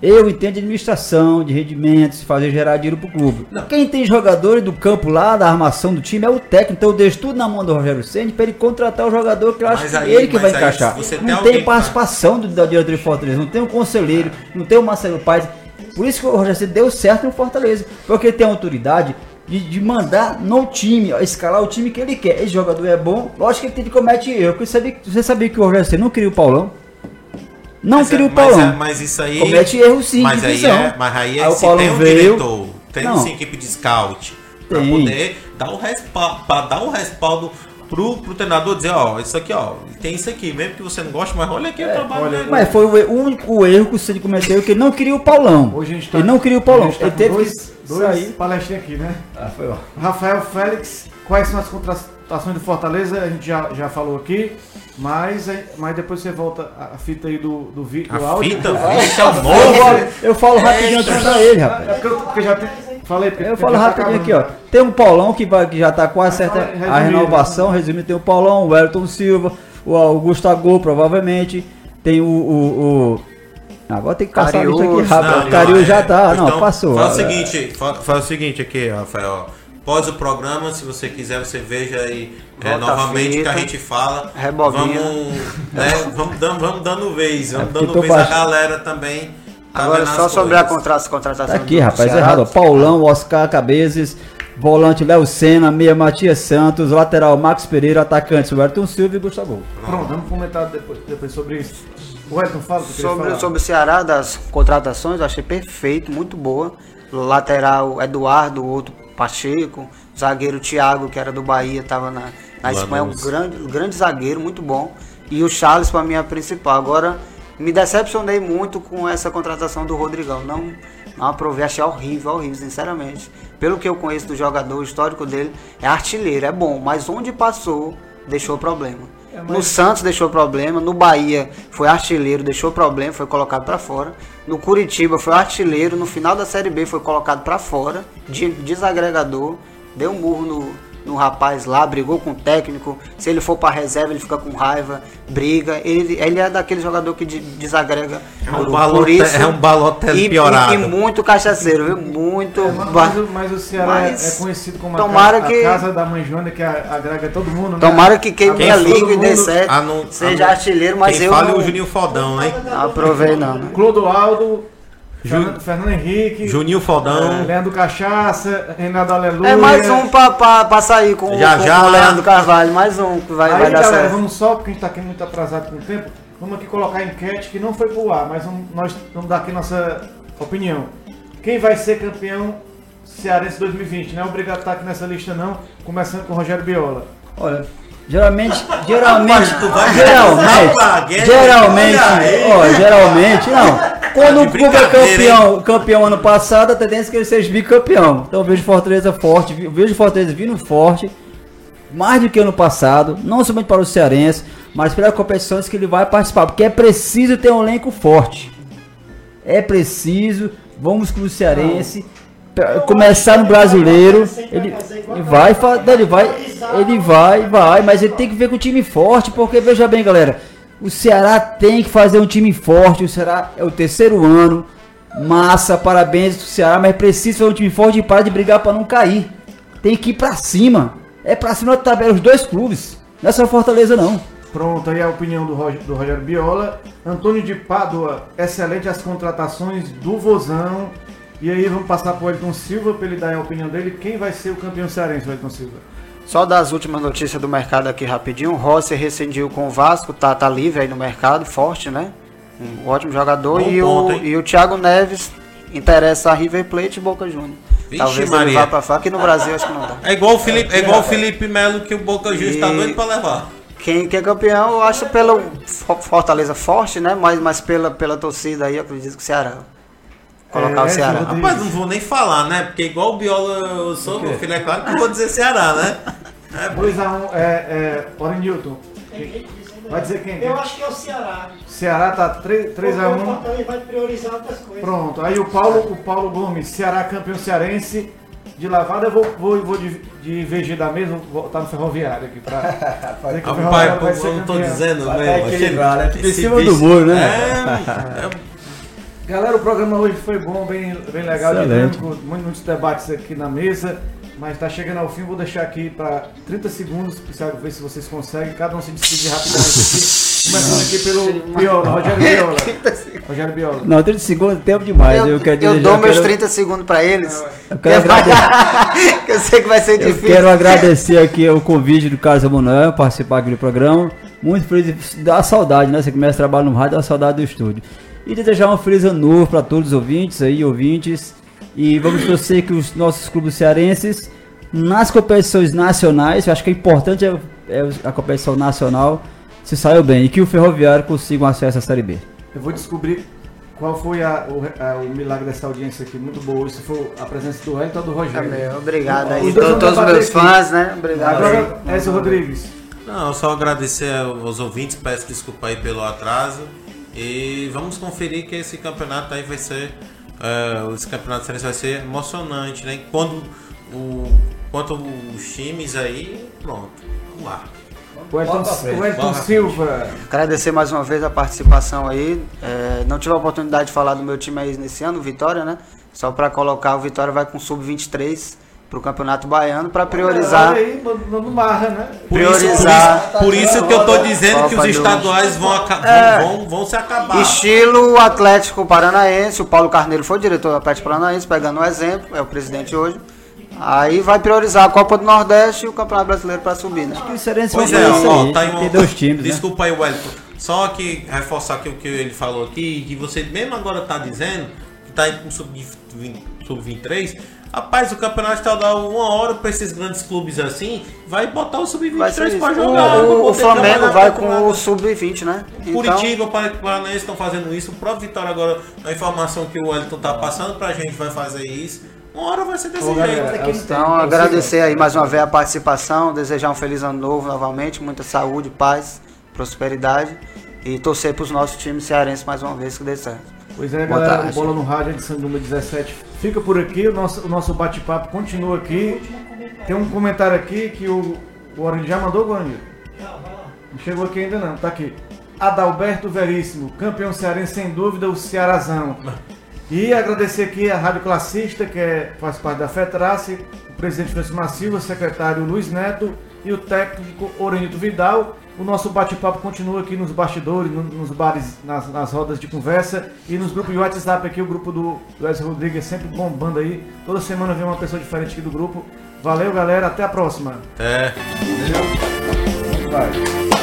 eu entendo de administração, de rendimentos, fazer gerar dinheiro pro clube. Não. Quem tem jogadores do campo lá, da armação do time, é o técnico. Então eu deixo tudo na mão do Rogério Senna para ele contratar o jogador que eu acho que ele que vai encaixar. Não tem, tem participação do, da diretoria de Fortaleza, não tem um conselheiro, não tem o Marcelo Paz. Por isso que o Rogério Senna deu certo no Fortaleza. Porque ele tem autoridade de, de, mandar no time, escalar o time que ele quer. Esse jogador é bom, lógico que ele tem que cometer erro. Você sabia, você sabia que o Rogério Senna não queria o Paulão? Não mas queria é, o Paulão. Mas, é, mas, isso aí. Comete erro sim. Mas aí é, mas aí, é, aí se tem um veio, diretor, tem não, sim equipe de scout. Pra tem. poder dar o respaldo. Pra dar o respaldo pro, pro treinador dizer, ó, isso aqui, ó, tem isso aqui, mesmo que você não goste, mas olha aqui é, o trabalho olha, dele. Mas foi o único erro que o Cid cometeu, que ele não queria o Paulão. Hoje a gente tá, ele não queria o Paulão. Tá ele teve dois, que dois sair. palestrinhas aqui, né? Ah, foi, ó. Rafael Félix, quais são as contratações do Fortaleza? A gente já, já falou aqui. Mas, mas depois você volta a fita aí do, do vídeo, do áudio. Fita, fita é novo. Eu falo rapidinho aqui pra ele, rapaz. É porque eu, porque já tem, falei, eu falo tá rapidinho aqui, ó. Tem um Paulão que, vai, que já tá quase certa a renovação. Resumindo, tem o Paulão, o Wellington Silva, o Augusto Agô, provavelmente. Tem o, o, o Agora tem que passar a lista aqui rápido. o Cariu já tá. Então, não, passou. Faz o seguinte, faz, faz o seguinte aqui, Rafael. Após o programa, se você quiser, você veja aí é, novamente que a gente fala. Rebobina. Vamos, né, vamos, dando, vamos dando vez, vamos é dando vez baixo. a galera também. Tá Agora só sobre a contratação. Tá aqui, rapaz, é errado. Paulão, Oscar Cabezes, volante Léo Senna, meia Matias Santos, lateral Max Pereira, atacante Everton Silva e Gustavo. Pronto, vamos comentar depois, depois sobre isso. O Everton fala sobre, sobre o Ceará, das contratações, eu achei perfeito, muito boa. Lateral Eduardo, outro Pacheco, zagueiro Thiago, que era do Bahia, estava na, na Espanha, um grande, grande zagueiro, muito bom. E o Charles para mim é a principal. Agora, me decepcionei muito com essa contratação do Rodrigão. Não, não aprovei, achei horrível, horrível, sinceramente. Pelo que eu conheço do jogador, o histórico dele é artilheiro, é bom, mas onde passou, deixou problema. É. No Santos deixou problema, no Bahia foi artilheiro, deixou problema, foi colocado para fora. No Curitiba foi artilheiro, no final da Série B foi colocado para fora, de desagregador, deu um murro no, no rapaz lá, brigou com o técnico. Se ele for para reserva, ele fica com raiva, briga. Ele, ele é daquele jogador que desagrega. É um, balote, isso, é um balote piorado. E, e, muito cachaceiro, viu? Muito. É, mas, mas, o Ceará mas, é conhecido como tomara a, que, a casa da mãe Joana, que agrega todo mundo. Né? Tomara que queime a língua e dê certo. seja artilheiro, mas quem eu. Fale não, o Juninho Fodão? Não aprovei, não. Né? Clodoaldo. Fernando, Fernando Henrique, Juninho Fodão, é, Leandro Cachaça, Renato Aleluia. É mais um pra, pra, pra sair com, já, com, já, o Leandro Carvalho, mais um que vai, Aí, vai dar galera, certo. Vamos só, porque a gente tá aqui muito atrasado com o tempo, vamos aqui colocar a enquete que não foi pro ar, mas vamos, nós vamos dar aqui nossa opinião. Quem vai ser campeão cearense 2020? Não é obrigado a estar aqui nessa lista não, começando com o Rogério Biola. Olha, Geralmente, geralmente, geralmente, geralmente, ó, geralmente, não. Quando o clube é campeão, campeão ano passado, a tendência é que ele seja bicampeão. Então eu vejo Fortaleza forte, vejo Fortaleza vindo forte, mais do que ano passado, não somente para o Cearense, mas pelas competições que ele vai participar, porque é preciso ter um elenco forte. É preciso, vamos com o Cearense, começar no brasileiro, ele, ele vai, ele vai Ele vai, vai, mas ele tem que ver com o time forte, porque veja bem, galera, o Ceará tem que fazer um time forte. O Ceará é o terceiro ano. Massa, parabéns pro Ceará, mas precisa fazer um time forte e parar de brigar para não cair. Tem que ir para cima. É para cima da tabela, os dois clubes. Não é só Fortaleza, não. Pronto, aí a opinião do, Roger, do Rogério Biola. Antônio de Pádua, excelente as contratações do Vozão. E aí vamos passar para o Elton Silva para ele dar a opinião dele. Quem vai ser o campeão cearense, Elton Silva? Só das últimas notícias do mercado aqui rapidinho. O Rossi rescindiu com o Vasco, tá, tá livre aí no mercado, forte, né? Um ótimo jogador. e, ponto, o, e o Thiago Neves interessa a River Plate e Boca Juniors. Vixe, Talvez Maria. ele vá pra fora, aqui no Brasil acho que não dá. É igual o Felipe, é igual o Felipe Melo que o Boca Juniors e... tá doido pra levar. Quem, quem é campeão, eu acho pelo Fortaleza forte, né? Mas, mas pela, pela torcida aí, eu acredito que o Ceará. Colocar é, o Ceará. Rapaz, não vou nem falar, né? Porque igual o Biola eu sou, meu filho, é claro que eu vou dizer Ceará, né? É, 2x1, é, é, Warren Newton. Vai dizer quem? Eu acho que é o Ceará. Ceará tá 3x1. O Fortaleza vai priorizar outras coisas. Pronto, aí o Paulo, o Paulo Gomes, Ceará campeão cearense. De lavada eu vou, vou, vou de, de VG da mesa, vou voltar no ferroviário aqui pra. dizer que o Rapaz, vai ser eu não tô dizendo mesmo. É equilibrar, né? Em cima do muro, né? É, é. Galera, o programa hoje foi bom, bem, bem legal, dinâmico, muitos debates aqui na mesa. Mas está chegando ao fim, vou deixar aqui para 30 segundos, para ver se vocês conseguem. Cada um se despedir rapidamente aqui. Começando aqui pelo Biola, Rogério Biola. Rogério Biola. Não, 30 segundos é tempo demais. Eu, eu, quero eu dou meus quero... 30 segundos para eles. Eu, quero agradecer... eu sei que vai ser difícil. Eu quero agradecer aqui o convite do Carlos Emanuel participar aqui do programa. Muito feliz, dá saudade, né? Você começa a trabalhar no rádio, dá saudade do estúdio. E desejar um feliz ano novo para todos os ouvintes aí, ouvintes. E vamos torcer que os nossos clubes cearenses, nas competições nacionais, eu acho que é importante é, é a competição nacional, se saiu bem. E que o Ferroviário consiga um acesso à Série B. Eu vou descobrir qual foi a, o, a, o, milagre dessa audiência aqui, muito boa. Se foi a presença do Wellington ou do Rogério. É obrigado aí, todos, todos os meus fãs, né? Obrigado. Agora, Edson Rodrigues. Não, só agradecer aos ouvintes, peço desculpa aí pelo atraso. E vamos conferir que esse campeonato aí vai ser uh, esse campeonato cearense vai ser emocionante, né? Quando o, quanto os times aí, pronto, vamos lá. O Elton, o Elton Silva. Agradecer mais uma vez a participação aí. É, não tive a oportunidade de falar do meu time aí nesse ano, Vitória, né? Só para colocar, o Vitória vai com sub-23 para o Campeonato Baiano para priorizar. Aí, no marra, né? Por priorizar. Isso, por, isso, por isso que eu tô dizendo Copa que os estaduais vão, é, vão, vão, se acabar. Estilo Atlético Paranaense, o Paulo Carneiro foi diretor do Atlético Paranaense, pegando um exemplo, é o presidente hoje. Aí vai priorizar a Copa do Nordeste e o Campeonato Brasileiro para subir, né? Pois é, ó, tá aí, tem dois times. Né? Desculpa né? aí, Wellington. Só que reforçar aqui o que ele falou aqui, que você mesmo agora tá dizendo, que tá indo com sub-23, Rapaz, o campeonato estadual, uma hora para esses grandes clubes assim, vai botar o sub-23 para jogar. O, o Flamengo vai com o sub-20, né? Então... Curitiba, o Paranaense estão fazendo isso. O próprio Vitória agora, a informação que o Wellington tá passando para a gente vai fazer isso. Uma hora vai ser desse jeito. É então, agradecer aí mais uma vez a participação, desejar um feliz ano novo novamente, muita saúde, paz, prosperidade e torcer para os nossos times cearenses mais uma vez que dê certo. Pois é, Boa galera, tarde. Bola no Rádio, edição número 17. Fica por aqui, o nosso, o nosso bate-papo continua aqui. Tem um comentário aqui que o, o Orange já mandou, Guarani? Não chegou aqui ainda não, tá aqui. Adalberto Veríssimo, campeão cearense sem dúvida, o Cearazão. E agradecer aqui a Rádio Classista, que é, faz parte da FETRACE, o presidente Francisco Silva, o secretário Luiz Neto e o técnico Orenito Vidal. O nosso bate-papo continua aqui nos bastidores, nos bares, nas, nas, rodas de conversa e nos grupos de WhatsApp aqui, o grupo do Wesley Rodrigues sempre bombando aí. Toda semana vem uma pessoa diferente aqui do grupo. Valeu, galera. Até a próxima. Até. Valeu. Vai.